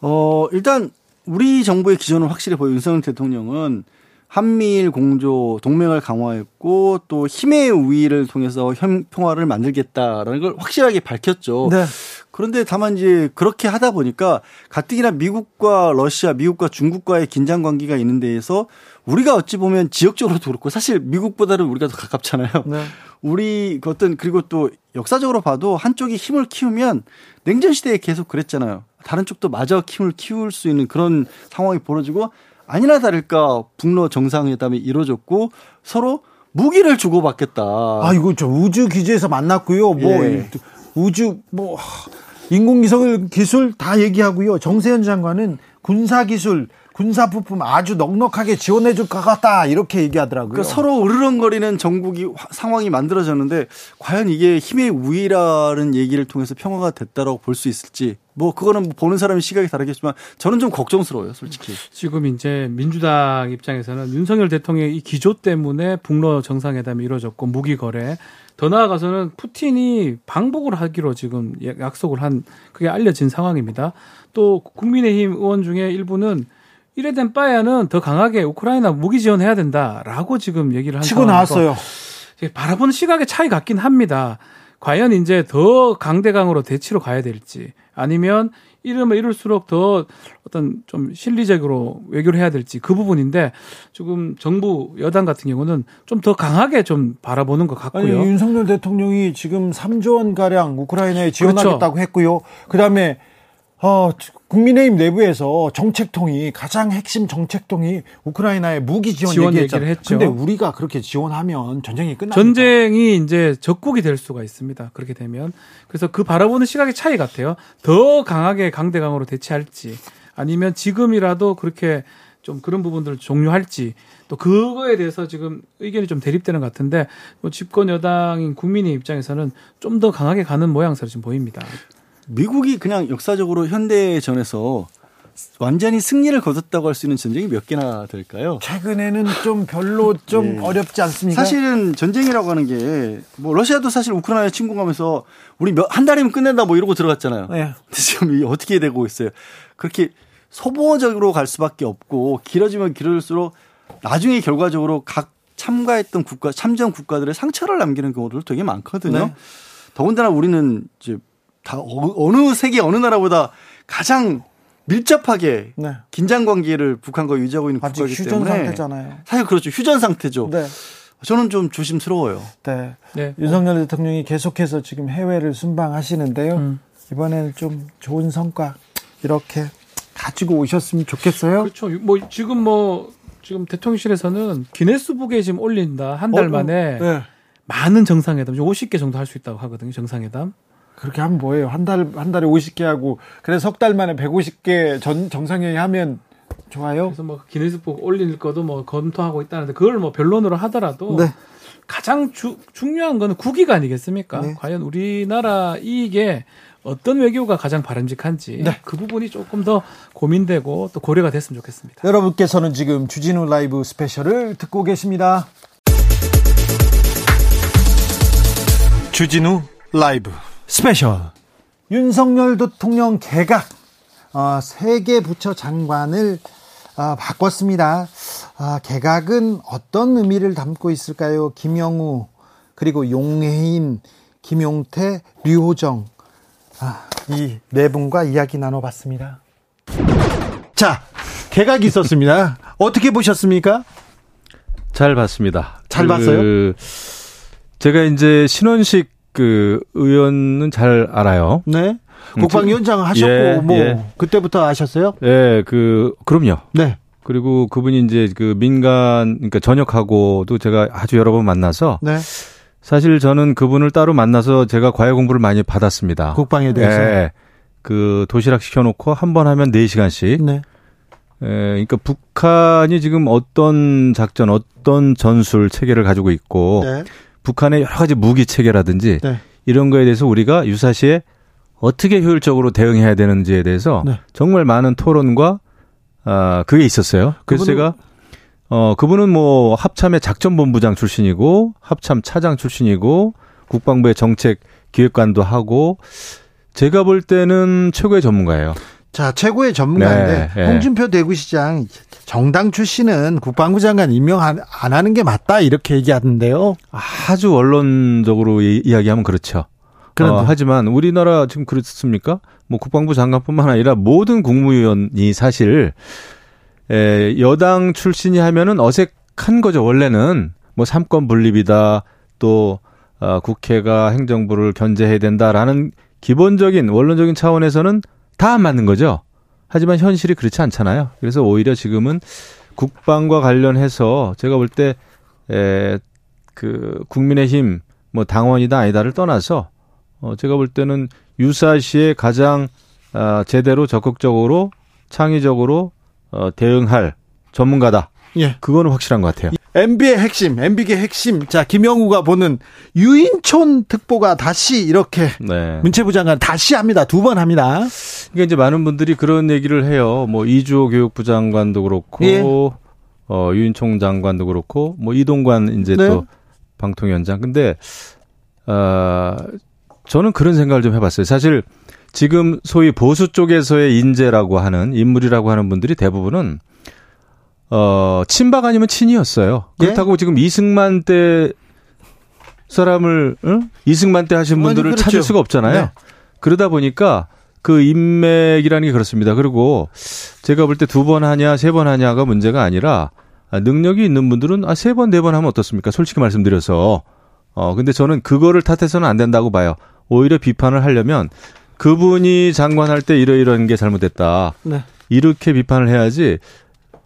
Speaker 3: 어, 일단 우리 정부의 기조는 확실히 보여 윤석열 대통령은 한미일 공조 동맹을 강화했고 또 힘의 우위를 통해서 현 평화를 만들겠다라는 걸 확실하게 밝혔죠.
Speaker 1: 네.
Speaker 3: 그런데 다만 이제 그렇게 하다 보니까 가뜩이나 미국과 러시아, 미국과 중국과의 긴장 관계가 있는 데에서 우리가 어찌 보면 지역적으로도 그렇고 사실 미국보다는 우리가 더 가깝잖아요.
Speaker 1: 네.
Speaker 3: 우리 그 어떤 그리고 또 역사적으로 봐도 한쪽이 힘을 키우면 냉전 시대에 계속 그랬잖아요. 다른 쪽도 마저 힘을 키울 수 있는 그런 상황이 벌어지고 아니나 다를까 북러 정상회담이 이루어졌고 서로 무기를 주고받겠다.
Speaker 1: 아, 이거 저 우주 기지에서 만났고요. 뭐
Speaker 3: 예.
Speaker 1: 우주 뭐 하, 인공위성 기술 다 얘기하고요. 정세현 장관은 군사 기술, 군사 부품 아주 넉넉하게 지원해 줄 것 같다. 이렇게 얘기하더라고요.
Speaker 3: 그러니까 서로 으르렁거리는 전국이 화- 상황이 만들어졌는데 과연 이게 힘의 우위라는 얘기를 통해서 평화가 됐다라고 볼 수 있을지 뭐 그거는 뭐 보는 사람의 시각이 다르겠지만 저는 좀 걱정스러워요, 솔직히.
Speaker 2: 지금 이제 민주당 입장에서는 윤석열 대통령의 이 기조 때문에 북러 정상회담이 이루어졌고 무기 거래 더 나아가서는 푸틴이 방북을 하기로 지금 예, 약속을 한 그게 알려진 상황입니다. 또 국민의힘 의원 중에 일부는 이래 된 바에는 더 강하게 우크라이나 무기 지원해야 된다라고 지금 얘기를 한
Speaker 1: 치고 나왔어요.
Speaker 2: 바라보는 시각의 차이 같긴 합니다. 과연 이제 더 강대강으로 대치로 가야 될지 아니면 이러면 이럴수록 더 어떤 좀 실리적으로 외교를 해야 될지 그 부분인데 지금 정부 여당 같은 경우는 좀 더 강하게 좀 바라보는 것
Speaker 1: 아니
Speaker 2: 같고요.
Speaker 1: 윤석열 대통령이 지금 3조 원 가량 우크라이나에 지원하겠다고
Speaker 2: 그렇죠.
Speaker 1: 했고요. 그다음에 어 국민의힘 내부에서 정책통이 가장 핵심 정책통이 우크라이나에 무기 지원,
Speaker 2: 지원
Speaker 1: 얘기했잖아요.
Speaker 2: 얘기를 했죠.
Speaker 1: 근데 우리가 그렇게 지원하면 전쟁이 끝나.
Speaker 2: 전쟁이 이제 적국이 될 수가 있습니다. 그렇게 되면 그래서 그 바라보는 시각의 차이 같아요. 더 강하게 강대강으로 대치할지 아니면 지금이라도 그렇게 좀 그런 부분들을 종료할지 또 그거에 대해서 지금 의견이 좀 대립되는 것 같은데 뭐 집권 여당인 국민의 입장에서는 좀 더 강하게 가는 모양새로 지금 보입니다.
Speaker 3: 미국이 그냥 역사적으로 현대전에서 완전히 승리를 거뒀다고 할 수 있는 전쟁이 몇 개나 될까요?
Speaker 1: 최근에는 좀 별로 좀 [laughs]
Speaker 3: 예.
Speaker 1: 어렵지 않습니까?
Speaker 3: 사실은 전쟁이라고 하는 게 뭐 러시아도 사실 우크라이나 침공하면서 우리 몇, 한 달이면 끝낸다 뭐 이러고 들어갔잖아요.
Speaker 1: 네.
Speaker 3: 지금 어떻게 되고 있어요? 그렇게 소모적으로 갈 수밖에 없고 길어지면 길어질수록 나중에 결과적으로 각 참가했던 국가 참전 국가들의 상처를 남기는 경우도 되게 많거든요.
Speaker 1: 네.
Speaker 3: 더군다나 우리는 이제 다 어, 느 세계 어느 나라보다 가장 밀접하게
Speaker 1: 네.
Speaker 3: 긴장 관계를 북한과 유지하고 있는
Speaker 1: 아직
Speaker 3: 국가이기
Speaker 1: 휴전
Speaker 3: 때문에
Speaker 1: 상태잖아요.
Speaker 3: 사실 그렇죠. 휴전 상태죠.
Speaker 1: 네.
Speaker 3: 저는 좀 조심스러워요.
Speaker 1: 네.
Speaker 2: 네.
Speaker 1: 윤석열 대통령이 계속해서 지금 해외를 순방하시는데요.
Speaker 2: 음.
Speaker 1: 이번에는 좀 좋은 성과 이렇게 가지고 오셨으면 좋겠어요.
Speaker 2: 그렇죠. 뭐 지금 뭐 지금 대통령실에서는 기네스북에 지금 올린다 한달
Speaker 1: 어,
Speaker 2: 만에
Speaker 1: 네.
Speaker 2: 많은 정상회담, 50개 정도 할 수 있다고 하거든요. 정상회담.
Speaker 1: 그렇게 하면 뭐예요? 한 달, 한 달에 50개 하고, 그래서 석 달 만에 150개 전, 정상회의 하면 좋아요?
Speaker 2: 그래서 뭐 기네스북 올릴 것도 뭐 검토하고 있다는데 그걸 뭐 별론으로 하더라도
Speaker 1: 네.
Speaker 2: 가장 주, 중요한 거는 국익이 아니겠습니까?
Speaker 1: 네.
Speaker 2: 과연 우리나라 이익에 어떤 외교가 가장 바람직한지
Speaker 1: 네.
Speaker 2: 그 부분이 조금 더 고민되고 또 고려가 됐으면 좋겠습니다.
Speaker 1: 여러분께서는 지금 주진우 라이브 스페셜을 듣고 계십니다. 주진우 라이브 스페셜. 윤석열 대통령 개각, 어, 세계 부처 장관을 아, 바꿨습니다. 아, 개각은 어떤 의미를 담고 있을까요? 김영우, 그리고 용해인, 김용태, 류호정. 아, 이네 분과 이야기 나눠봤습니다. 자, 개각이 있었습니다. 어떻게 보셨습니까?
Speaker 9: 잘 봤습니다.
Speaker 1: 잘
Speaker 9: 그,
Speaker 1: 봤어요?
Speaker 9: 제가 이제 신원식 그 의원은 잘 알아요.
Speaker 1: 네. 국방위원장 하셨고,
Speaker 9: 예,
Speaker 1: 뭐,
Speaker 9: 예.
Speaker 1: 그때부터 아셨어요?
Speaker 9: 예, 그 그럼요.
Speaker 1: 네.
Speaker 9: 그리고 그분이 이제 그 민간 그러니까 전역하고도 제가 아주 여러 번 만나서
Speaker 1: 네.
Speaker 9: 사실 저는 그분을 따로 만나서 제가 과외 공부를 많이 받았습니다.
Speaker 1: 국방에 대해서.
Speaker 9: 예. 그 도시락 시켜놓고 한 번 하면 4 시간씩.
Speaker 1: 네.
Speaker 9: 예, 그러니까 북한이 지금 어떤 작전, 어떤 전술 체계를 가지고 있고
Speaker 1: 네.
Speaker 9: 북한의 여러 가지 무기 체계라든지
Speaker 1: 네.
Speaker 9: 이런 거에 대해서 우리가 유사시에 어떻게 효율적으로 대응해야 되는지에 대해서
Speaker 1: 네.
Speaker 9: 정말 많은 토론과 아 그게 있었어요. 그래서
Speaker 1: 그분은-
Speaker 9: 제가 어 그분은 뭐 합참의 작전본부장 출신이고 합참 차장 출신이고 국방부의 정책 기획관도 하고 제가 볼 때는 최고의 전문가예요.
Speaker 1: 자, 최고의 전문가인데,
Speaker 9: 네, 네.
Speaker 1: 홍준표 대구시장 정당 출신은 국방부 장관 임명 안, 안 하는 게 맞다, 이렇게 얘기하던데요.
Speaker 9: 아주 원론적으로 이, 이야기하면 그렇죠.
Speaker 1: 그런데.
Speaker 9: 어, 하지만 우리나라 지금 그렇습니까? 뭐 국방부 장관뿐만 아니라 모든 국무위원이 사실 에, 여당 출신이 하면은 어색한 거죠. 원래는 뭐 삼권 분립이다. 또 어, 국회가 행정부를 견제해야 된다라는 기본적인 원론적인 차원에서는 다 안 맞는 거죠. 하지만 현실이 그렇지 않잖아요. 그래서 오히려 지금은 국방과 관련해서 제가 볼때 에, 그 국민의힘 뭐 당원이다 아니다를 떠나서 어 제가 볼 때는 유사시에 가장 아 제대로 적극적으로 창의적으로 어 대응할 전문가다.
Speaker 1: 예.
Speaker 9: 그거는 확실한 것 같아요.
Speaker 1: MB의 핵심, MB의 핵심. 자, 김영우가 보는 유인촌 특보가 다시 이렇게
Speaker 9: 네.
Speaker 1: 문체부 장관 다시 합니다. 두 번 합니다.
Speaker 9: 그러니까 이제 많은 분들이 그런 얘기를 해요. 뭐 이주호 교육부 장관도 그렇고
Speaker 1: 예.
Speaker 9: 어 유인총 장관도 그렇고 뭐 이동관 이제
Speaker 1: 네.
Speaker 9: 또 방통위원장. 근데 어 저는 그런 생각을 좀 해봤어요. 사실 지금 소위 보수 쪽에서의 인재라고 하는 인물이라고 하는 분들이 대부분은 어 친박 아니면 친이었어요.
Speaker 1: 예?
Speaker 9: 그렇다고 지금 이승만 때 사람을 응? 이승만 때 하신 분들을
Speaker 1: 그렇죠.
Speaker 9: 찾을 수가 없잖아요.
Speaker 1: 네.
Speaker 9: 그러다 보니까 그 인맥이라는 게 그렇습니다. 그리고 제가 볼 때 두 번 하냐 세 번 하냐가 문제가 아니라 아, 능력이 있는 분들은 아 세 번 네 번 하면 어떻습니까? 솔직히 말씀드려서 어 근데 저는 그거를 탓해서는 안 된다고 봐요. 오히려 비판을 하려면 그분이 장관할 때 이러이러한 게 잘못됐다.
Speaker 1: 네.
Speaker 9: 이렇게 비판을 해야지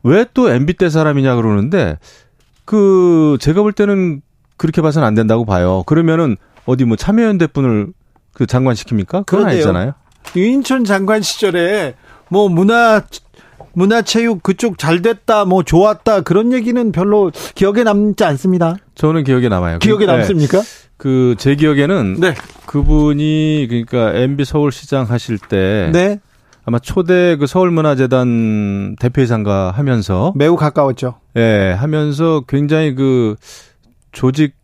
Speaker 9: 왜 또 MB 때 사람이냐 그러는데 그 제가 볼 때는 그렇게 봐서는 안 된다고 봐요. 그러면은 어디 뭐 참여연대 분을 그 장관 시킵니까? 그건
Speaker 1: 그런데요.
Speaker 9: 아니잖아요.
Speaker 1: 유인촌 장관 시절에 뭐 문화 문화체육 그쪽 잘 됐다 뭐 좋았다 그런 얘기는 별로 기억에 남지 않습니다.
Speaker 9: 저는 기억에 남아요.
Speaker 1: 기억에
Speaker 9: 그- 네.
Speaker 1: 남습니까?
Speaker 9: 그 제 기억에는
Speaker 1: 네.
Speaker 9: 그분이 그러니까 MB 서울시장 하실 때
Speaker 1: 네.
Speaker 9: 아마 초대 그 서울문화재단 대표이사인가 하면서
Speaker 1: 매우 가까웠죠.
Speaker 9: 예, 하면서 굉장히 그 조직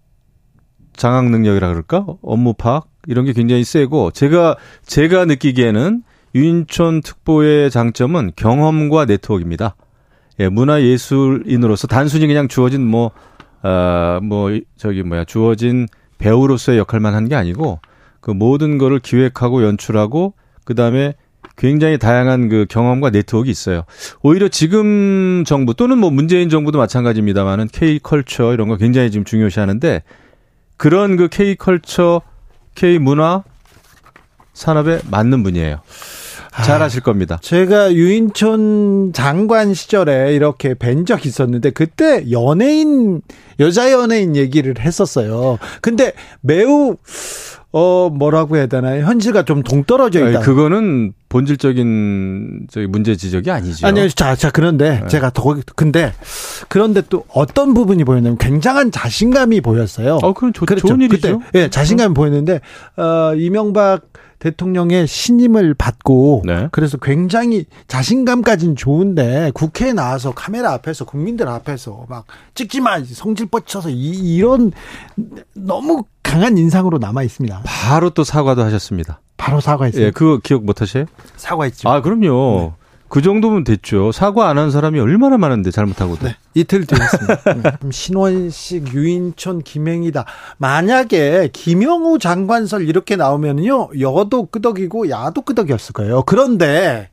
Speaker 9: 장악 능력이라 그럴까? 업무 파악 이런 게 굉장히 세고 제가 제가 느끼기에는 유인촌 특보의 장점은 경험과 네트워크입니다. 예, 문화 예술인으로서 단순히 그냥 주어진 뭐, 아, 뭐, 저기 뭐야, 주어진 배우로서의 역할만 한 게 아니고 그 모든 거를 기획하고 연출하고 그다음에 굉장히 다양한 그 경험과 네트워크가 있어요. 오히려 지금 정부 또는 뭐 문재인 정부도 마찬가지입니다만은 K 컬처 이런 거 굉장히 지금 중요시하는데 그런 그 K 컬처, K 문화 산업에 맞는 분이에요. 잘 아실 겁니다.
Speaker 1: 제가 유인촌 장관 시절에 이렇게 뵌 적 있었는데 그때 연예인 여자 연예인 얘기를 했었어요. 근데 매우 어 뭐라고 해야 되나요? 현실과 좀 동떨어져 있다.
Speaker 9: 아니, 그거는 본질적인 저기 문제 지적이 아니죠.
Speaker 1: 아니요, 자, 자 그런데
Speaker 9: 네.
Speaker 1: 제가 더 근데 그런데 또 어떤 부분이 보였냐면 굉장한 자신감이 보였어요.
Speaker 9: 어, 그건 좋,
Speaker 1: 그렇죠.
Speaker 9: 좋은 일이죠.
Speaker 1: 그때, 예, 자신감이 보였는데 어, 이명박 대통령의 신임을 받고
Speaker 9: 네.
Speaker 1: 그래서 굉장히 자신감까지는 좋은데 국회에 나와서 카메라 앞에서 국민들 앞에서 막 찍지 마 성질 뻗쳐서 이, 이런 너무 강한 인상으로 남아 있습니다.
Speaker 9: 바로 또 사과도 하셨습니다.
Speaker 1: 바로 사과했어요.
Speaker 9: 예, 그거 기억 못 하세요?
Speaker 1: 사과했죠.
Speaker 9: 아, 그럼요. 그 정도면 됐죠. 사과 안 한 사람이 얼마나 많은데 잘못하고도.
Speaker 1: 네, 이틀 뒤에 했습니다. [laughs] 네. 신원식, 유인촌, 김행이다. 만약에 김영우 장관설 이렇게 나오면요, 여도 끄덕이고 야도 끄덕이었을 거예요. 그런데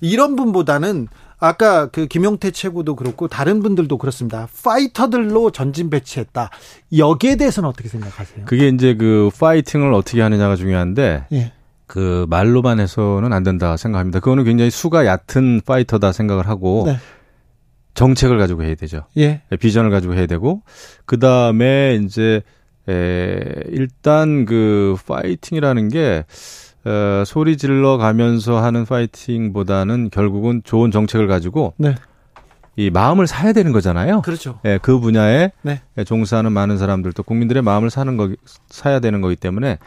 Speaker 1: 이런 분보다는 아까 그 김용태 최고도 그렇고 다른 분들도 그렇습니다. 파이터들로 전진 배치했다. 여기에 대해서는 어떻게 생각하세요?
Speaker 9: 그게 이제 그 파이팅을 어떻게 하느냐가 중요한데
Speaker 1: 예.
Speaker 9: 그 말로만 해서는 안 된다 생각합니다. 그거는 굉장히 수가 얕은 파이터다 생각을 하고
Speaker 1: 네.
Speaker 9: 정책을 가지고 해야 되죠.
Speaker 1: 예.
Speaker 9: 비전을 가지고 해야 되고 그 다음에 이제 에, 일단 그 파이팅이라는 게 어, 소리 질러 가면서 하는 파이팅보다는 결국은 좋은 정책을 가지고
Speaker 1: 네.
Speaker 9: 이 마음을 사야 되는 거잖아요.
Speaker 1: 그렇죠.
Speaker 9: 예, 그 분야에
Speaker 1: 네.
Speaker 9: 종사하는 많은 사람들 또 국민들의 마음을 사는 거 사야 되는 거기 때문에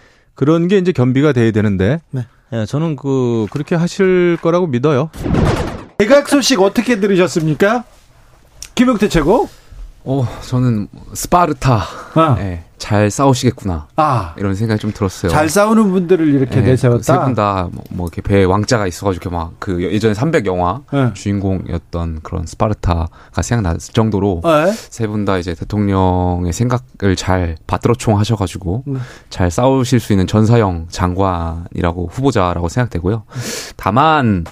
Speaker 9: 그런 게 이제 겸비가 돼야 되는데
Speaker 1: 네.
Speaker 9: 예, 저는 그 그렇게 하실 거라고 믿어요.
Speaker 1: 개각 소식 어떻게 들으셨습니까? 김용태 최고?
Speaker 10: 어, 저는 스파르타.
Speaker 1: 아.
Speaker 10: 예, 잘 싸우시겠구나.
Speaker 1: 아.
Speaker 10: 이런 생각이 좀 들었어요.
Speaker 1: 잘 싸우는 분들을 이렇게
Speaker 10: 예,
Speaker 1: 내세웠다.
Speaker 10: 세분 다 뭐, 뭐 이렇게 배에 왕자가 있어가지고 막 그 예전에 300 영화
Speaker 1: 네.
Speaker 10: 주인공이었던 그런 스파르타가 생각날 정도로
Speaker 1: 네.
Speaker 10: 세분 다 이제 대통령의 생각을 잘 받들어총 하셔가지고
Speaker 1: 네.
Speaker 10: 잘 싸우실 수 있는 전사형 장관이라고 후보자라고 생각되고요. 다만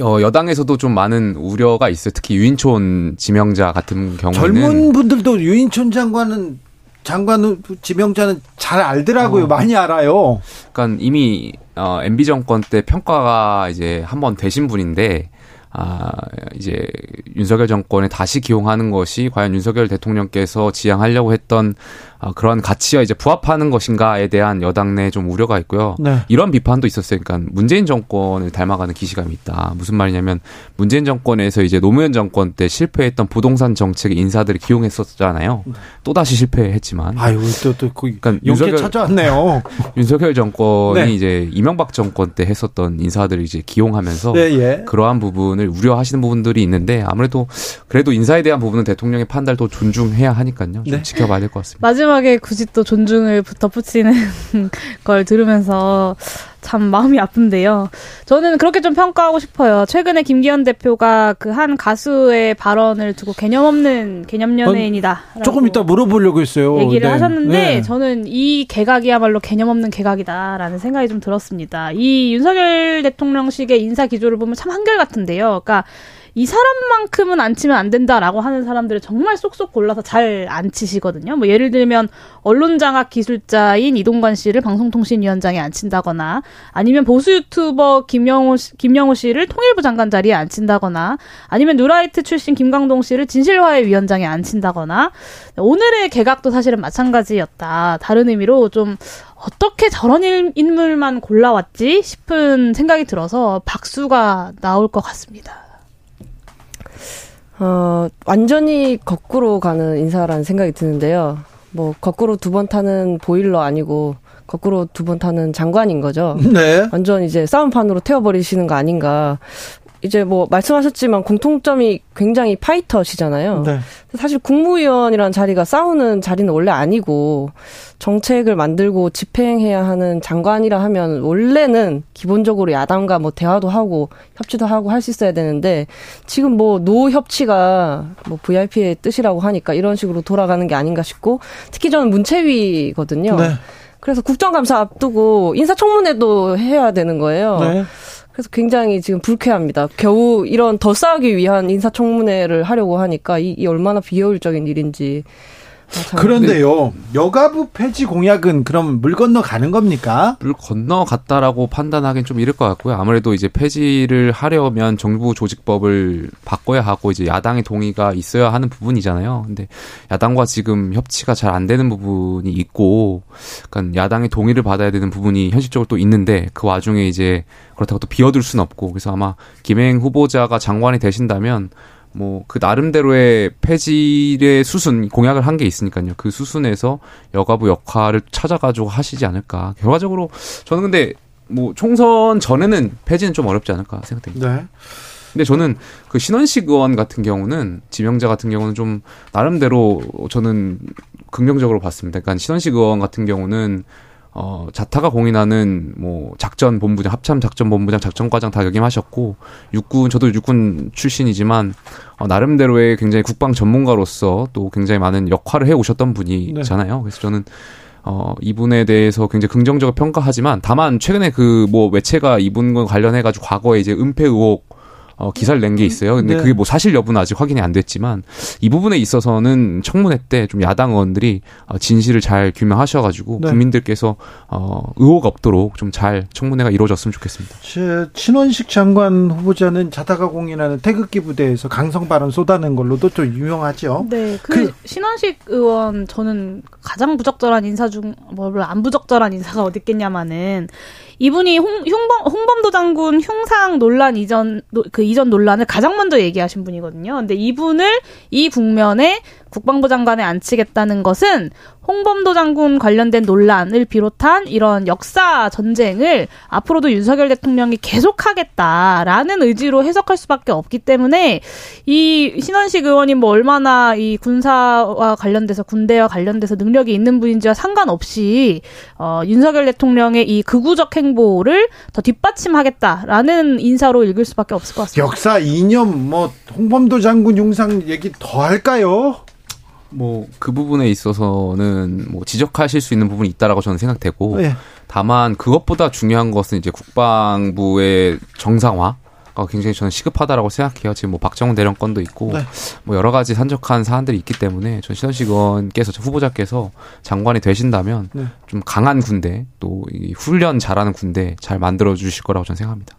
Speaker 10: 어, 여당에서도 좀 많은 우려가 있어요. 특히 유인촌 지명자 같은 경우에는
Speaker 1: 젊은 분들도 유인촌 장관은 장관 지명자는 잘 알더라고요.
Speaker 10: 어.
Speaker 1: 많이 알아요.
Speaker 10: 그러니까 이미 어, MB 정권 때 평가가 이제 한 번 되신 분인데 아 이제 윤석열 정권에 다시 기용하는 것이 과연 윤석열 대통령께서 지향하려고 했던 아, 그러한 가치와 이제 부합하는 것인가에 대한 여당 내 좀 우려가 있고요.
Speaker 1: 네.
Speaker 10: 이런 비판도 있었어요. 그러니까 문재인 정권을 닮아가는 기시감이 있다. 무슨 말이냐면 문재인 정권에서 이제 노무현 정권 때 실패했던 부동산 정책의 인사들을 기용했었잖아요. 또 다시 실패했지만.
Speaker 1: 아유 또또 그
Speaker 10: 그러니까 윤석열-
Speaker 1: 찾아왔네요. [laughs]
Speaker 10: 윤석열 정권이
Speaker 1: 네.
Speaker 10: 이제 이명박 정권 때 했었던 인사들을 이제 기용하면서
Speaker 1: 네, 예.
Speaker 10: 그러한 부분을 우려하시는 부분들이 있는데 아무래도 그래도 인사에 대한 부분은 대통령의 판단을 또 존중해야 하니까요. 좀
Speaker 1: 네.
Speaker 10: 지켜봐야 될 것 같습니다.
Speaker 11: 마지막 에 굳이 또 존중을 덧붙이는 [laughs] 걸 들으면서 참 마음이 아픈데요. 저는 그렇게 좀 평가하고 싶어요. 최근에 김기현 대표가 그 한 가수의 발언을 두고 개념 없는 개념 연예인이다.
Speaker 1: 조금 이따 물어보려고 했어요.
Speaker 11: 얘기를
Speaker 1: 네.
Speaker 11: 하셨는데
Speaker 1: 네.
Speaker 11: 저는 이 개각이야말로 개념 없는 개각이다라는 생각이 좀 들었습니다. 이 윤석열 대통령식의 인사 기조를 보면 참 한결 같은데요. 그러니까 이 사람만큼은 안 치면 안 된다라고 하는 사람들을 정말 쏙쏙 골라서 잘 안 치시거든요. 뭐 예를 들면 언론장악 기술자인 이동관 씨를 방송통신위원장에 앉힌다거나 아니면 보수 유튜버 김영호 씨, 김영호 씨를 통일부 장관 자리에 앉힌다거나 아니면 누라이트 출신 김광동 씨를 진실화해 위원장에 앉힌다거나 오늘의 개각도 사실은 마찬가지였다. 다른 의미로 좀 어떻게 저런 일- 인물만 골라왔지 싶은 생각이 들어서 박수가 나올 것 같습니다.
Speaker 12: 어, 완전히 거꾸로 가는 인사라는 생각이 드는데요. 뭐, 거꾸로 두 번 타는 보일러 아니고, 거꾸로 두 번 타는 장관인 거죠.
Speaker 1: 네.
Speaker 12: 완전 이제 싸움판으로 태워버리시는 거 아닌가. 이제 뭐, 말씀하셨지만 공통점이 굉장히 파이터시잖아요.
Speaker 1: 네.
Speaker 12: 사실 국무위원이라는 자리가 싸우는 자리는 원래 아니고 정책을 만들고 집행해야 하는 장관이라 하면 원래는 기본적으로 야당과 뭐 대화도 하고 협치도 하고 할 수 있어야 되는데 지금 뭐 노 협치가 뭐 VIP의 뜻이라고 하니까 이런 식으로 돌아가는 게 아닌가 싶고 특히 저는 문체위거든요.
Speaker 1: 네.
Speaker 12: 그래서 국정감사 앞두고 인사청문회도 해야 되는 거예요.
Speaker 1: 네.
Speaker 12: 그래서 굉장히 지금 불쾌합니다. 겨우 이런 더 싸우기 위한 인사청문회를 하려고 하니까 이, 이 얼마나 비효율적인 일인지. 아, 참.
Speaker 1: 그런데요, 여가부 폐지 공약은 그럼 물 건너 가는 겁니까?
Speaker 10: 물 건너 갔다라고 판단하기는 좀 이를 것 같고요. 아무래도 이제 폐지를 하려면 정부 조직법을 바꿔야 하고 이제 야당의 동의가 있어야 하는 부분이잖아요. 근데 야당과 지금 협치가 잘 안 되는 부분이 있고, 그러니까 야당의 동의를 받아야 되는 부분이 현실적으로 또 있는데 그 와중에 이제 그렇다고 또 비워둘 수는 없고 그래서 아마 김행 후보자가 장관이 되신다면 뭐 그 나름대로의 폐지의 수순 공약을 한 게 있으니까요. 그 수순에서 여가부 역할을 찾아가지고 하시지 않을까. 결과적으로 저는 근데 뭐 총선 전에는 폐지는 좀 어렵지 않을까 생각됩니다.
Speaker 1: 네.
Speaker 10: 근데 저는 그 신원식 의원 같은 경우는 지명자 같은 경우는 좀 나름대로 저는 긍정적으로 봤습니다. 그러니까 신원식 의원 같은 경우는 어, 자타가 공인하는 뭐 작전 본부장, 합참 작전 본부장, 작전과장 다 역임하셨고 육군 저도 육군 출신이지만 어, 나름대로의 굉장히 국방 전문가로서 또 굉장히 많은 역할을 해 오셨던 분이잖아요. 그래서 저는 어, 이분에 대해서 굉장히 긍정적으로 평가하지만 다만 최근에 그뭐 매체가 이분과 관련해 가지고 과거에 이제 은폐 의혹 어, 기사를 낸 게 있어요. 근데
Speaker 1: 네.
Speaker 10: 그게 뭐 사실 여부는 아직 확인이 안 됐지만 이 부분에 있어서는 청문회 때 좀 야당 의원들이 어, 진실을 잘 규명하셔가지고
Speaker 1: 네.
Speaker 10: 국민들께서 어, 의혹 없도록 좀 잘 청문회가 이루어졌으면 좋겠습니다.
Speaker 1: 네 신원식 장관 후보자는 자타가 공인하는 태극기 부대에서 강성 발언 쏟아낸 걸로도 좀 유명하죠.
Speaker 11: 네, 그, 신원식 의원 저는 가장 부적절한 인사 중 뭐를 안 부적절한 인사가 어디 있겠냐마는 이분이 홍, 흉범, 홍범도 장군 흉상 논란 이전 노- 그 이전 논란을 가장 먼저 얘기하신 분이거든요. 근데 이분을 이 국면에 국방부 장관에 앉히겠다는 것은 홍범도 장군 관련된 논란을 비롯한 이런 역사 전쟁을 앞으로도 윤석열 대통령이 계속하겠다라는 의지로 해석할 수밖에 없기 때문에 이 신원식 의원이 뭐 얼마나 이 군사와 관련돼서 군대와 관련돼서 능력이 있는 분인지와 상관없이 어, 윤석열 대통령의 이 극우적 행보를 더 뒷받침하겠다라는 인사로 읽을 수밖에 없을 것 같습니다.
Speaker 1: 역사 이념 뭐 홍범도 장군 용상 얘기 더 할까요?
Speaker 10: 뭐 그 부분에 있어서는 뭐 지적하실 수 있는 부분이 있다라고 저는 생각되고
Speaker 1: 예.
Speaker 10: 다만 그것보다 중요한 것은 이제 국방부의 정상화. 가 굉장히 저는 시급하다라고 생각해요. 지금 뭐 박정훈 대령권도 있고
Speaker 1: 네.
Speaker 10: 뭐 여러 가지 산적한 사안들이 있기 때문에 전 신원식 의원께서 저 후보자께서 장관이 되신다면
Speaker 1: 네.
Speaker 10: 좀 강한 군대 또 이 훈련 잘하는 군대 잘 만들어 주실 거라고 저는 생각합니다.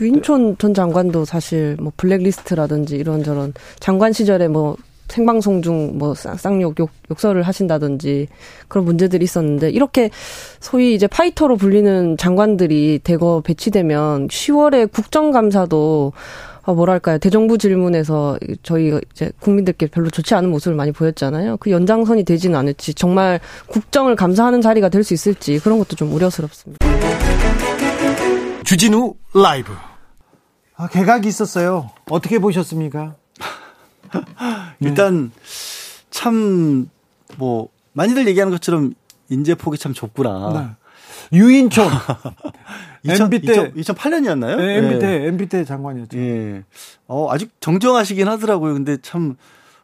Speaker 12: 유인촌 전 장관도 사실 뭐 블랙리스트라든지 이런저런 장관 시절에 뭐 생방송 중 뭐 쌍욕 욕, 욕설을 하신다든지 그런 문제들이 있었는데 이렇게 소위 이제 파이터로 불리는 장관들이 대거 배치되면 10월에 국정감사도 아, 뭐랄까요. 대정부 질문에서 저희 이제 국민들께 별로 좋지 않은 모습을 많이 보였잖아요. 그 연장선이 되지는 않을지 정말 국정을 감사하는 자리가 될 수 있을지 그런 것도 좀 우려스럽습니다.
Speaker 1: 주진우 라이브. 아, 개각이 있었어요. 어떻게 보셨습니까? [laughs]
Speaker 3: 일단 참 뭐 많이들 얘기하는 것처럼 인재 폭이 참 좁구나.
Speaker 1: 유인촌.
Speaker 3: 2000,
Speaker 1: MB 때
Speaker 3: 2008년이었나요?
Speaker 1: 네, MB 때 MB 때 장관이었죠.
Speaker 3: 예. 어, 아직 정정하시긴 하더라고요. 근데 참,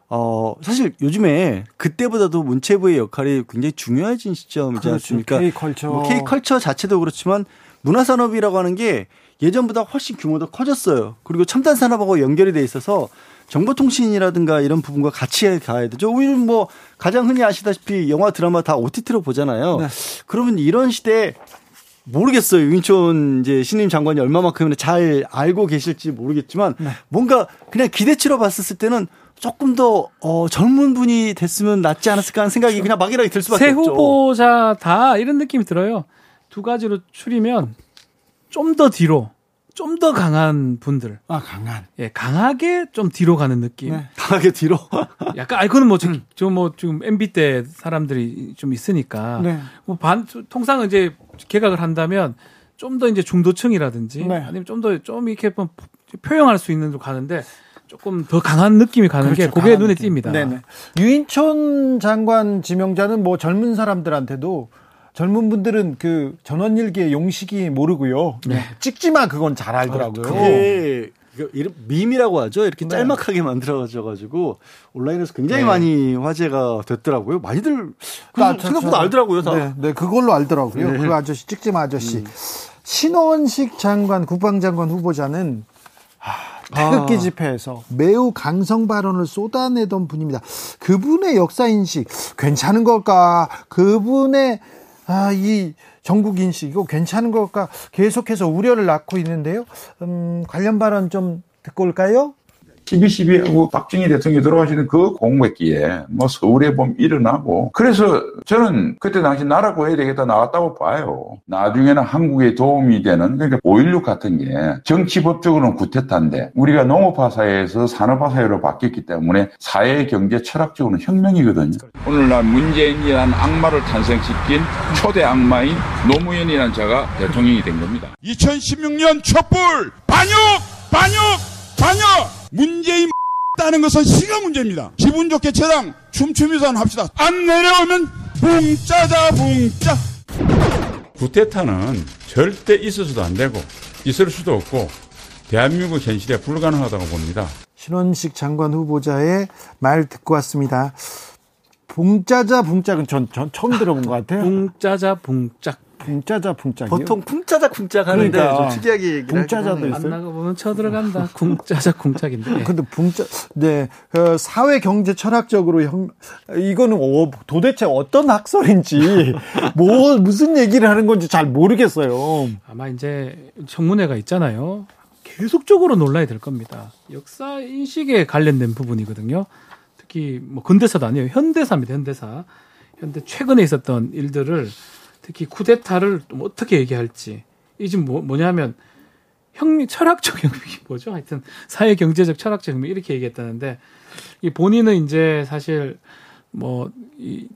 Speaker 3: 어, 사실 요즘에 그때보다도 문체부의 역할이 굉장히 중요해진 시점이지
Speaker 1: 그렇죠.
Speaker 3: 않습니까?
Speaker 1: K컬처.
Speaker 3: 뭐 K컬처 자체도 그렇지만 문화산업이라고 하는 게 예전보다 훨씬 규모도 커졌어요. 그리고 첨단 산업하고 연결이 돼 있어서 정보통신이라든가 이런 부분과 같이 가야 되죠. 우리는 뭐 가장 흔히 아시다시피 영화 드라마 다 OTT로 보잖아요.
Speaker 1: 네.
Speaker 3: 그러면 이런 시대에 모르겠어요. 윤촌 이제 신임 장관이 얼마만큼이나 잘 알고 계실지 모르겠지만
Speaker 1: 네.
Speaker 3: 뭔가 그냥 기대치로 봤었을 때는 조금 더 어, 젊은 분이 됐으면 낫지 않았을까 하는 생각이 그냥 막연하게 들 수밖에
Speaker 2: 새
Speaker 3: 없죠.
Speaker 2: 후보자 다 이런 느낌이 들어요. 두 가지로 추리면 좀 더 뒤로, 좀 더 강한 분들.
Speaker 1: 아, 강한.
Speaker 2: 예, 강하게 좀 뒤로 가는 느낌.
Speaker 1: 네.
Speaker 3: 강하게 뒤로. [laughs]
Speaker 2: 약간, 아니, 그는 뭐, 저, 저뭐 지금 MB 때 사람들이 좀 있으니까.
Speaker 1: 네.
Speaker 2: 뭐 반, 통상은 이제 개각을 한다면 좀 더 이제 중도층이라든지
Speaker 1: 네.
Speaker 2: 아니면 좀 더 좀 이렇게 뭐 표현할 수 있는 데 가는데 조금 더 강한 느낌이 가는 게
Speaker 1: 그렇죠.
Speaker 2: 그게
Speaker 1: 강한
Speaker 2: 눈에. 띕니다.
Speaker 1: 네네. 유인촌 장관 지명자는 뭐 젊은 사람들한테도 젊은 분들은 그 전원일기의 용식이 모르고요.
Speaker 2: 네.
Speaker 1: 찍지만 그건 잘 알더라고요.
Speaker 3: 그게 이거 이름 밈이라고 하죠. 이렇게
Speaker 1: 네.
Speaker 3: 짤막하게 만들어져 가지고 온라인에서 굉장히
Speaker 1: 네.
Speaker 3: 많이 화제가 됐더라고요. 많이들 그
Speaker 1: 나- 저-
Speaker 3: 생각보다
Speaker 1: 저-
Speaker 3: 알더라고요. 다.
Speaker 1: 네, 네, 그걸로 알더라고요.
Speaker 3: 네.
Speaker 1: 그 아저씨, 찍지 마 아저씨. 신원식 장관, 국방장관 후보자는 아, 태극기 집회에서 매우 강성 발언을 쏟아내던 분입니다. 그분의 역사 인식 괜찮은 걸까? 그분의 아, 이 전국 인식 이거 괜찮은 걸까? 계속해서 우려를 낳고 있는데요. 음, 관련 발언 좀 듣고 올까요?
Speaker 13: 12.12하고 박정희 대통령이 돌아가시는 그 공백기에 뭐 서울에 보면 일어나고 그래서 저는 그때 당시 나라 구해야 되겠다 나왔다고 봐요. 나중에는 한국에 도움이 되는 그러니까 5.16 같은 게 정치법적으로는 구태타인데 우리가 농업화 사회에서 산업화 사회로 바뀌었기 때문에 사회 경제 철학적으로는 혁명이거든요.
Speaker 5: 오늘날 문재인이라는 악마를 탄생시킨 초대 악마인 노무현이라는 자가 대통령이 된 겁니다.
Speaker 14: 2016년 촛불 반역 반역 반역 문재인 따는 것은 시가 문제입니다. 기분 좋게 저랑 춤추면서 합시다. 안 내려오면 붕짜자 붕짜.
Speaker 13: 구태타는 절대 있어서도 안 되고 있을 수도 없고 대한민국 현실에 불가능하다고 봅니다.
Speaker 1: 신원식 장관 후보자의 말 듣고 왔습니다. 붕짜자 붕짝은 전, 전 처음 들어본 것 같아요.
Speaker 2: 붕짜자 붕짝.
Speaker 1: 붕짜자 붕짝이요.
Speaker 3: 보통 쿵짜자 쿵짝 하는데
Speaker 1: 그러니까.
Speaker 3: 좀 특이하게 얘기를
Speaker 1: 붕짜자도
Speaker 3: 하긴 하네요.
Speaker 2: 안
Speaker 1: 있어요?
Speaker 2: 나가보면 쳐들어간다. 쿵짜자 쿵짝인데.
Speaker 1: 근데 붕짜, 네, 그 사회 경제 철학적으로 형, 이거는 어, 도대체 어떤 학설인지, [laughs] 뭐, 무슨 얘기를 하는 건지 잘 모르겠어요.
Speaker 2: 아마 이제 청문회가 있잖아요. 계속적으로 논란이 될 겁니다. 역사 인식에 관련된 부분이거든요. 특히 뭐 근대사도 아니에요. 현대사입니다. 현대사. 현대 최근에 있었던 일들을 특히 쿠데타를 좀 어떻게 얘기할지. 이 지금 뭐, 뭐냐면 혁명 철학적 [laughs] 혁명이 뭐죠? 하여튼 사회 경제적 철학적 혁명 이렇게 얘기했다는데 이 본인은 이제 사실 뭐이 이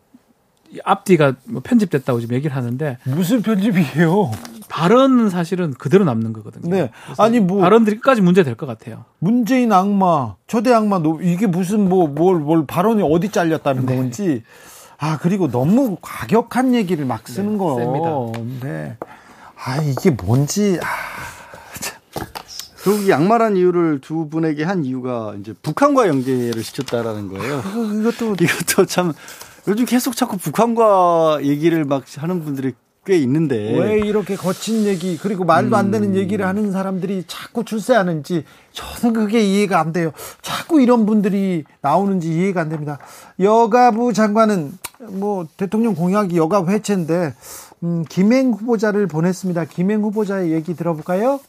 Speaker 2: 앞뒤가 뭐 편집됐다고 지금 얘기를 하는데
Speaker 1: 무슨 편집이에요?
Speaker 2: 발언은 사실은 그대로 남는 거거든요.
Speaker 1: 네. 아니, 뭐,
Speaker 2: 발언들이 끝까지 문제 될 것 같아요.
Speaker 1: 문재인 악마, 초대 악마, 노- 이게 무슨 뭐, 뭘, 뭘 발언이 어디 잘렸다는
Speaker 2: 네.
Speaker 1: 건지. 아, 그리고 너무 과격한 얘기를 막 쓰는 거.
Speaker 2: 셉니다.
Speaker 1: 네. 아, 이게 뭔지, 아,
Speaker 3: 결국 이 양말한 이유를 두 분에게 한 이유가 이제 북한과 연계를 시켰다라는 거예요.
Speaker 1: 이것도
Speaker 3: 이것도 참 요즘 계속 자꾸 북한과 얘기를 막 하는 분들이 꽤 있는데
Speaker 1: 왜 이렇게 거친 얘기 그리고 말도 안
Speaker 3: 음.
Speaker 1: 되는 얘기를 하는 사람들이 자꾸 출세하는지 저는 그게 이해가 안 돼요. 자꾸 이런 분들이 나오는지 이해가 안 됩니다. 여가부 장관은 뭐 대통령 공약이 여가부 해체인데 음, 김행 후보자를 보냈습니다. 김행 후보자의 얘기 들어볼까요?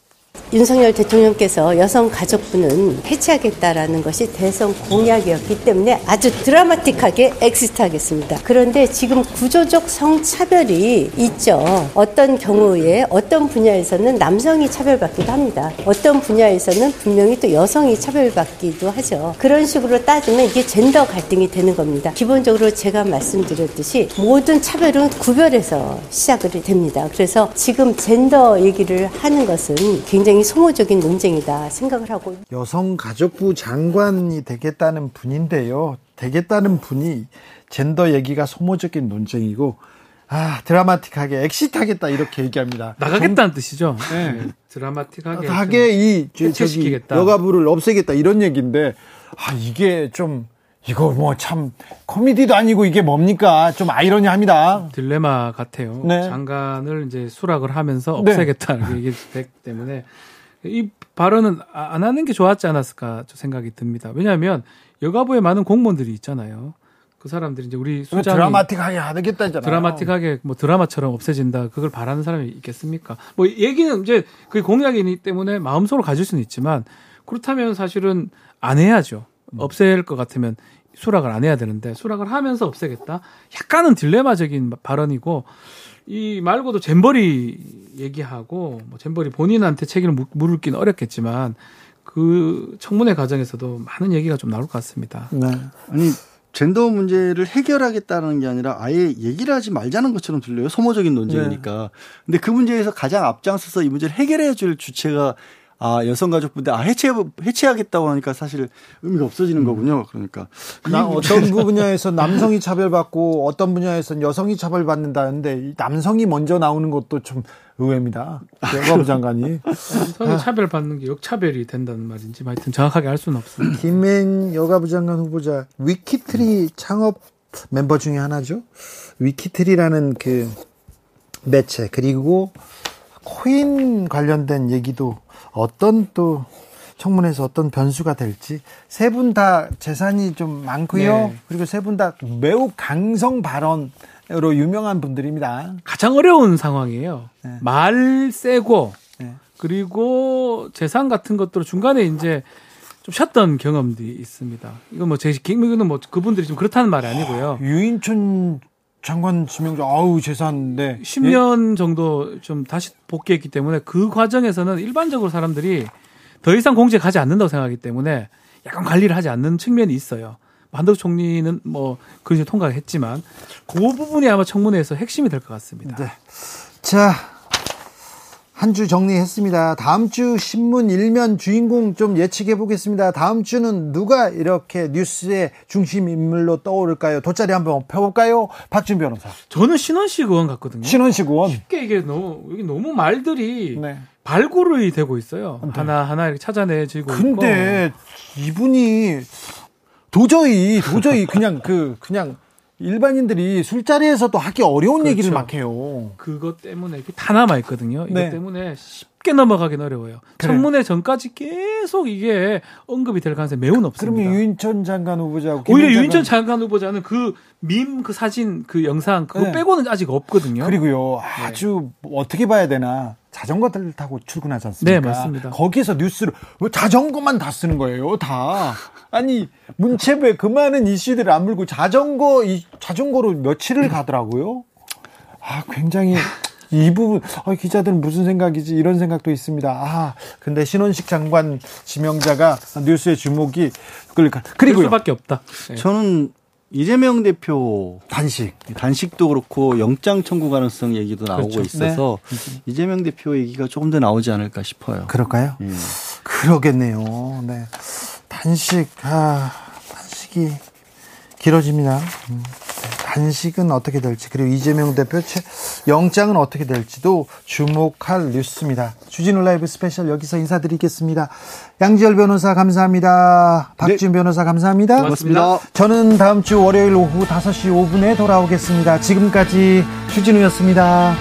Speaker 15: 윤석열 대통령께서 여성 가족부는 해체하겠다라는 것이 대선 공약이었기 때문에 아주 드라마틱하게 엑시트하겠습니다. 그런데 지금 구조적 성차별이 있죠. 어떤 경우에 어떤 분야에서는 남성이 차별받기도 합니다. 어떤 분야에서는 분명히 또 여성이 차별받기도 하죠. 그런 식으로 따지면 이게 젠더 갈등이 되는 겁니다. 기본적으로 제가 말씀드렸듯이 모든 차별은 구별해서 시작을 됩니다. 그래서 지금 젠더 얘기를 하는 것은 굉장히 소모적인 논쟁이다 생각을 하고
Speaker 1: 여성가족부 장관이 되겠다는 분인데요. 되겠다는 분이 젠더 얘기가 소모적인 논쟁이고 아 드라마틱하게 엑시트하겠다 이렇게 얘기합니다.
Speaker 2: 나가겠다는 뜻이죠.
Speaker 1: 네.
Speaker 2: 네. 드라마틱하게.
Speaker 1: 하게 이 저- 저기. 여가부를 없애겠다 이런 얘기인데 아 이게 좀 이거 뭐 참 코미디도 아니고 이게 뭡니까 좀 아이러니합니다.
Speaker 2: 딜레마 같아요.
Speaker 1: 네.
Speaker 2: 장관을 이제 수락을 하면서
Speaker 1: 네.
Speaker 2: 없애겠다는 얘기 됐기 [laughs] 때문에 이 발언은 아- 안 하는 게 좋았지 않았을까 저 생각이 듭니다. 왜냐하면 여가부에 많은 공무원들이 있잖아요. 그 사람들이 이제 우리 수장이
Speaker 1: 드라마틱하게 하겠다잖아요.
Speaker 2: 드라마틱하게 뭐 드라마처럼 없애진다. 그걸 바라는 사람이 있겠습니까? 뭐 얘기는 이제 그 공약이기 때문에 마음속으로 가질 수는 있지만 그렇다면 사실은 안 해야죠. 없앨 것 같으면 수락을 안 해야 되는데 수락을 하면서 없애겠다. 약간은 딜레마적인 발언이고 이 말고도 잼버리 얘기하고 뭐 잼버리 본인한테 책임을 물- 물기는 어렵겠지만 그 청문회 과정에서도 많은 얘기가 좀 나올 것 같습니다.
Speaker 1: 네.
Speaker 3: 아니 젠더 문제를 해결하겠다는 게 아니라 아예 얘기를 하지 말자는 것처럼 들려요. 소모적인 논쟁이니까. 근데 그 문제에서 가장 앞장서서 이 문제를 해결해 줄 주체가 아 여성가족부인데 아 해체 해체하겠다고 하니까 사실 의미가 없어지는 거군요. 그러니까
Speaker 1: 나 어떤 분야에서 남성이 차별받고 어떤 분야에서는 여성이 차별받는다는데 남성이 먼저 나오는 것도 좀 의외입니다. [laughs] 여가부 장관이
Speaker 2: 남성이 차별받는 게 역차별이 된다는 말인지 뭐 하여튼 정확하게 알 수는 없습니다.
Speaker 1: 김행 여가부 장관 후보자 위키트리 창업 멤버 중에 하나죠. 위키트리라는 그 매체 그리고 코인 관련된 얘기도 어떤 또 청문회에서 어떤 변수가 될지 세 분 다 재산이 좀 많고요.
Speaker 2: 네.
Speaker 1: 그리고 세 분 다 매우 강성 발언으로 유명한 분들입니다.
Speaker 2: 가장 어려운 상황이에요.
Speaker 1: 네.
Speaker 2: 말 세고
Speaker 1: 네.
Speaker 2: 그리고 재산 같은 것들을 중간에 이제 좀 쉬었던 경험들이 있습니다. 이건 뭐제 이거는 뭐 그분들이 좀 그렇다는 말이 아니고요.
Speaker 1: 유인촌 장관 지명자 아우 재산 네.
Speaker 2: 10년 정도 좀 다시 복귀했기 때문에 그 과정에서는 일반적으로 사람들이 더 이상 공직에 가지 않는다고 생각하기 때문에 약간 관리를 하지 않는 측면이 있어요. 한덕수 총리는 뭐 그런 식으로 통과했지만 그 부분이 아마 청문회에서 핵심이 될 것 같습니다.
Speaker 1: 네. 자, 한 주 정리했습니다. 다음 주 신문 일면 주인공 좀 예측해 보겠습니다. 다음 주는 누가 이렇게 뉴스의 중심 인물로 떠오를까요? 돗자리 한번 펴볼까요? 박준 변호사.
Speaker 2: 저는 신원식 의원 같거든요.
Speaker 1: 신원식 의원.
Speaker 2: 쉽게 이게 너무 여기 너무 말들이
Speaker 1: 네.
Speaker 2: 발굴이 되고 있어요. 하나 하나 이렇게 찾아내지고
Speaker 1: 근데 이분이 도저히 도저히 그냥 그 그냥 일반인들이 술자리에서도 하기 어려운
Speaker 2: 그렇죠.
Speaker 1: 얘기를 막 해요.
Speaker 2: 그것 때문에 이게 다 남아 있거든요. 이것
Speaker 1: 네.
Speaker 2: 때문에 쉽게 넘어가긴 어려워요.
Speaker 1: 그래요.
Speaker 2: 청문회 전까지 계속 이게 언급이 될 가능성이 매우 높습니다.
Speaker 1: 그러면 유인천 장관 후보자
Speaker 2: 오히려 유인천 장관 후보자는 그 밈, 그 사진, 그 영상 그거
Speaker 1: 네.
Speaker 2: 빼고는 아직 없거든요.
Speaker 1: 그리고요 아주 어떻게 봐야 되나 자전거를 타고 출근하지 않습니까?
Speaker 2: 네, 맞습니다.
Speaker 1: 거기에서 뉴스를 왜 자전거만 다 쓰는 거예요, 다. 아니 문체부에 그 많은 이슈들을 안 물고 자전거 이 자전거로 며칠을 가더라고요. 아 굉장히 이 부분 아, 기자들은 무슨 생각이지 이런 생각도 있습니다. 아 근데 신원식 장관 지명자가 뉴스의 주목이 끌까 그리고요.
Speaker 2: 수밖에 없다. 네.
Speaker 3: 저는 이재명 대표
Speaker 1: 단식
Speaker 3: 단식도 그렇고 영장 청구 가능성 얘기도 나오고
Speaker 1: 그렇죠.
Speaker 3: 있어서 이재명 대표 얘기가 조금 더 나오지 않을까 싶어요.
Speaker 1: 그럴까요?
Speaker 3: 예.
Speaker 1: 그러겠네요. 네. 단식, 아, 단식이 길어집니다. 음, 네. 단식은 어떻게 될지, 그리고 이재명 대표 채, 영장은 어떻게 될지도 주목할 뉴스입니다. 주진우 라이브 스페셜 여기서 인사드리겠습니다. 양지열 변호사 감사합니다. 박지훈 변호사 감사합니다.
Speaker 3: 고맙습니다.
Speaker 1: 저는 다음 주 월요일 오후 5시 5분에 돌아오겠습니다. 지금까지 주진우였습니다.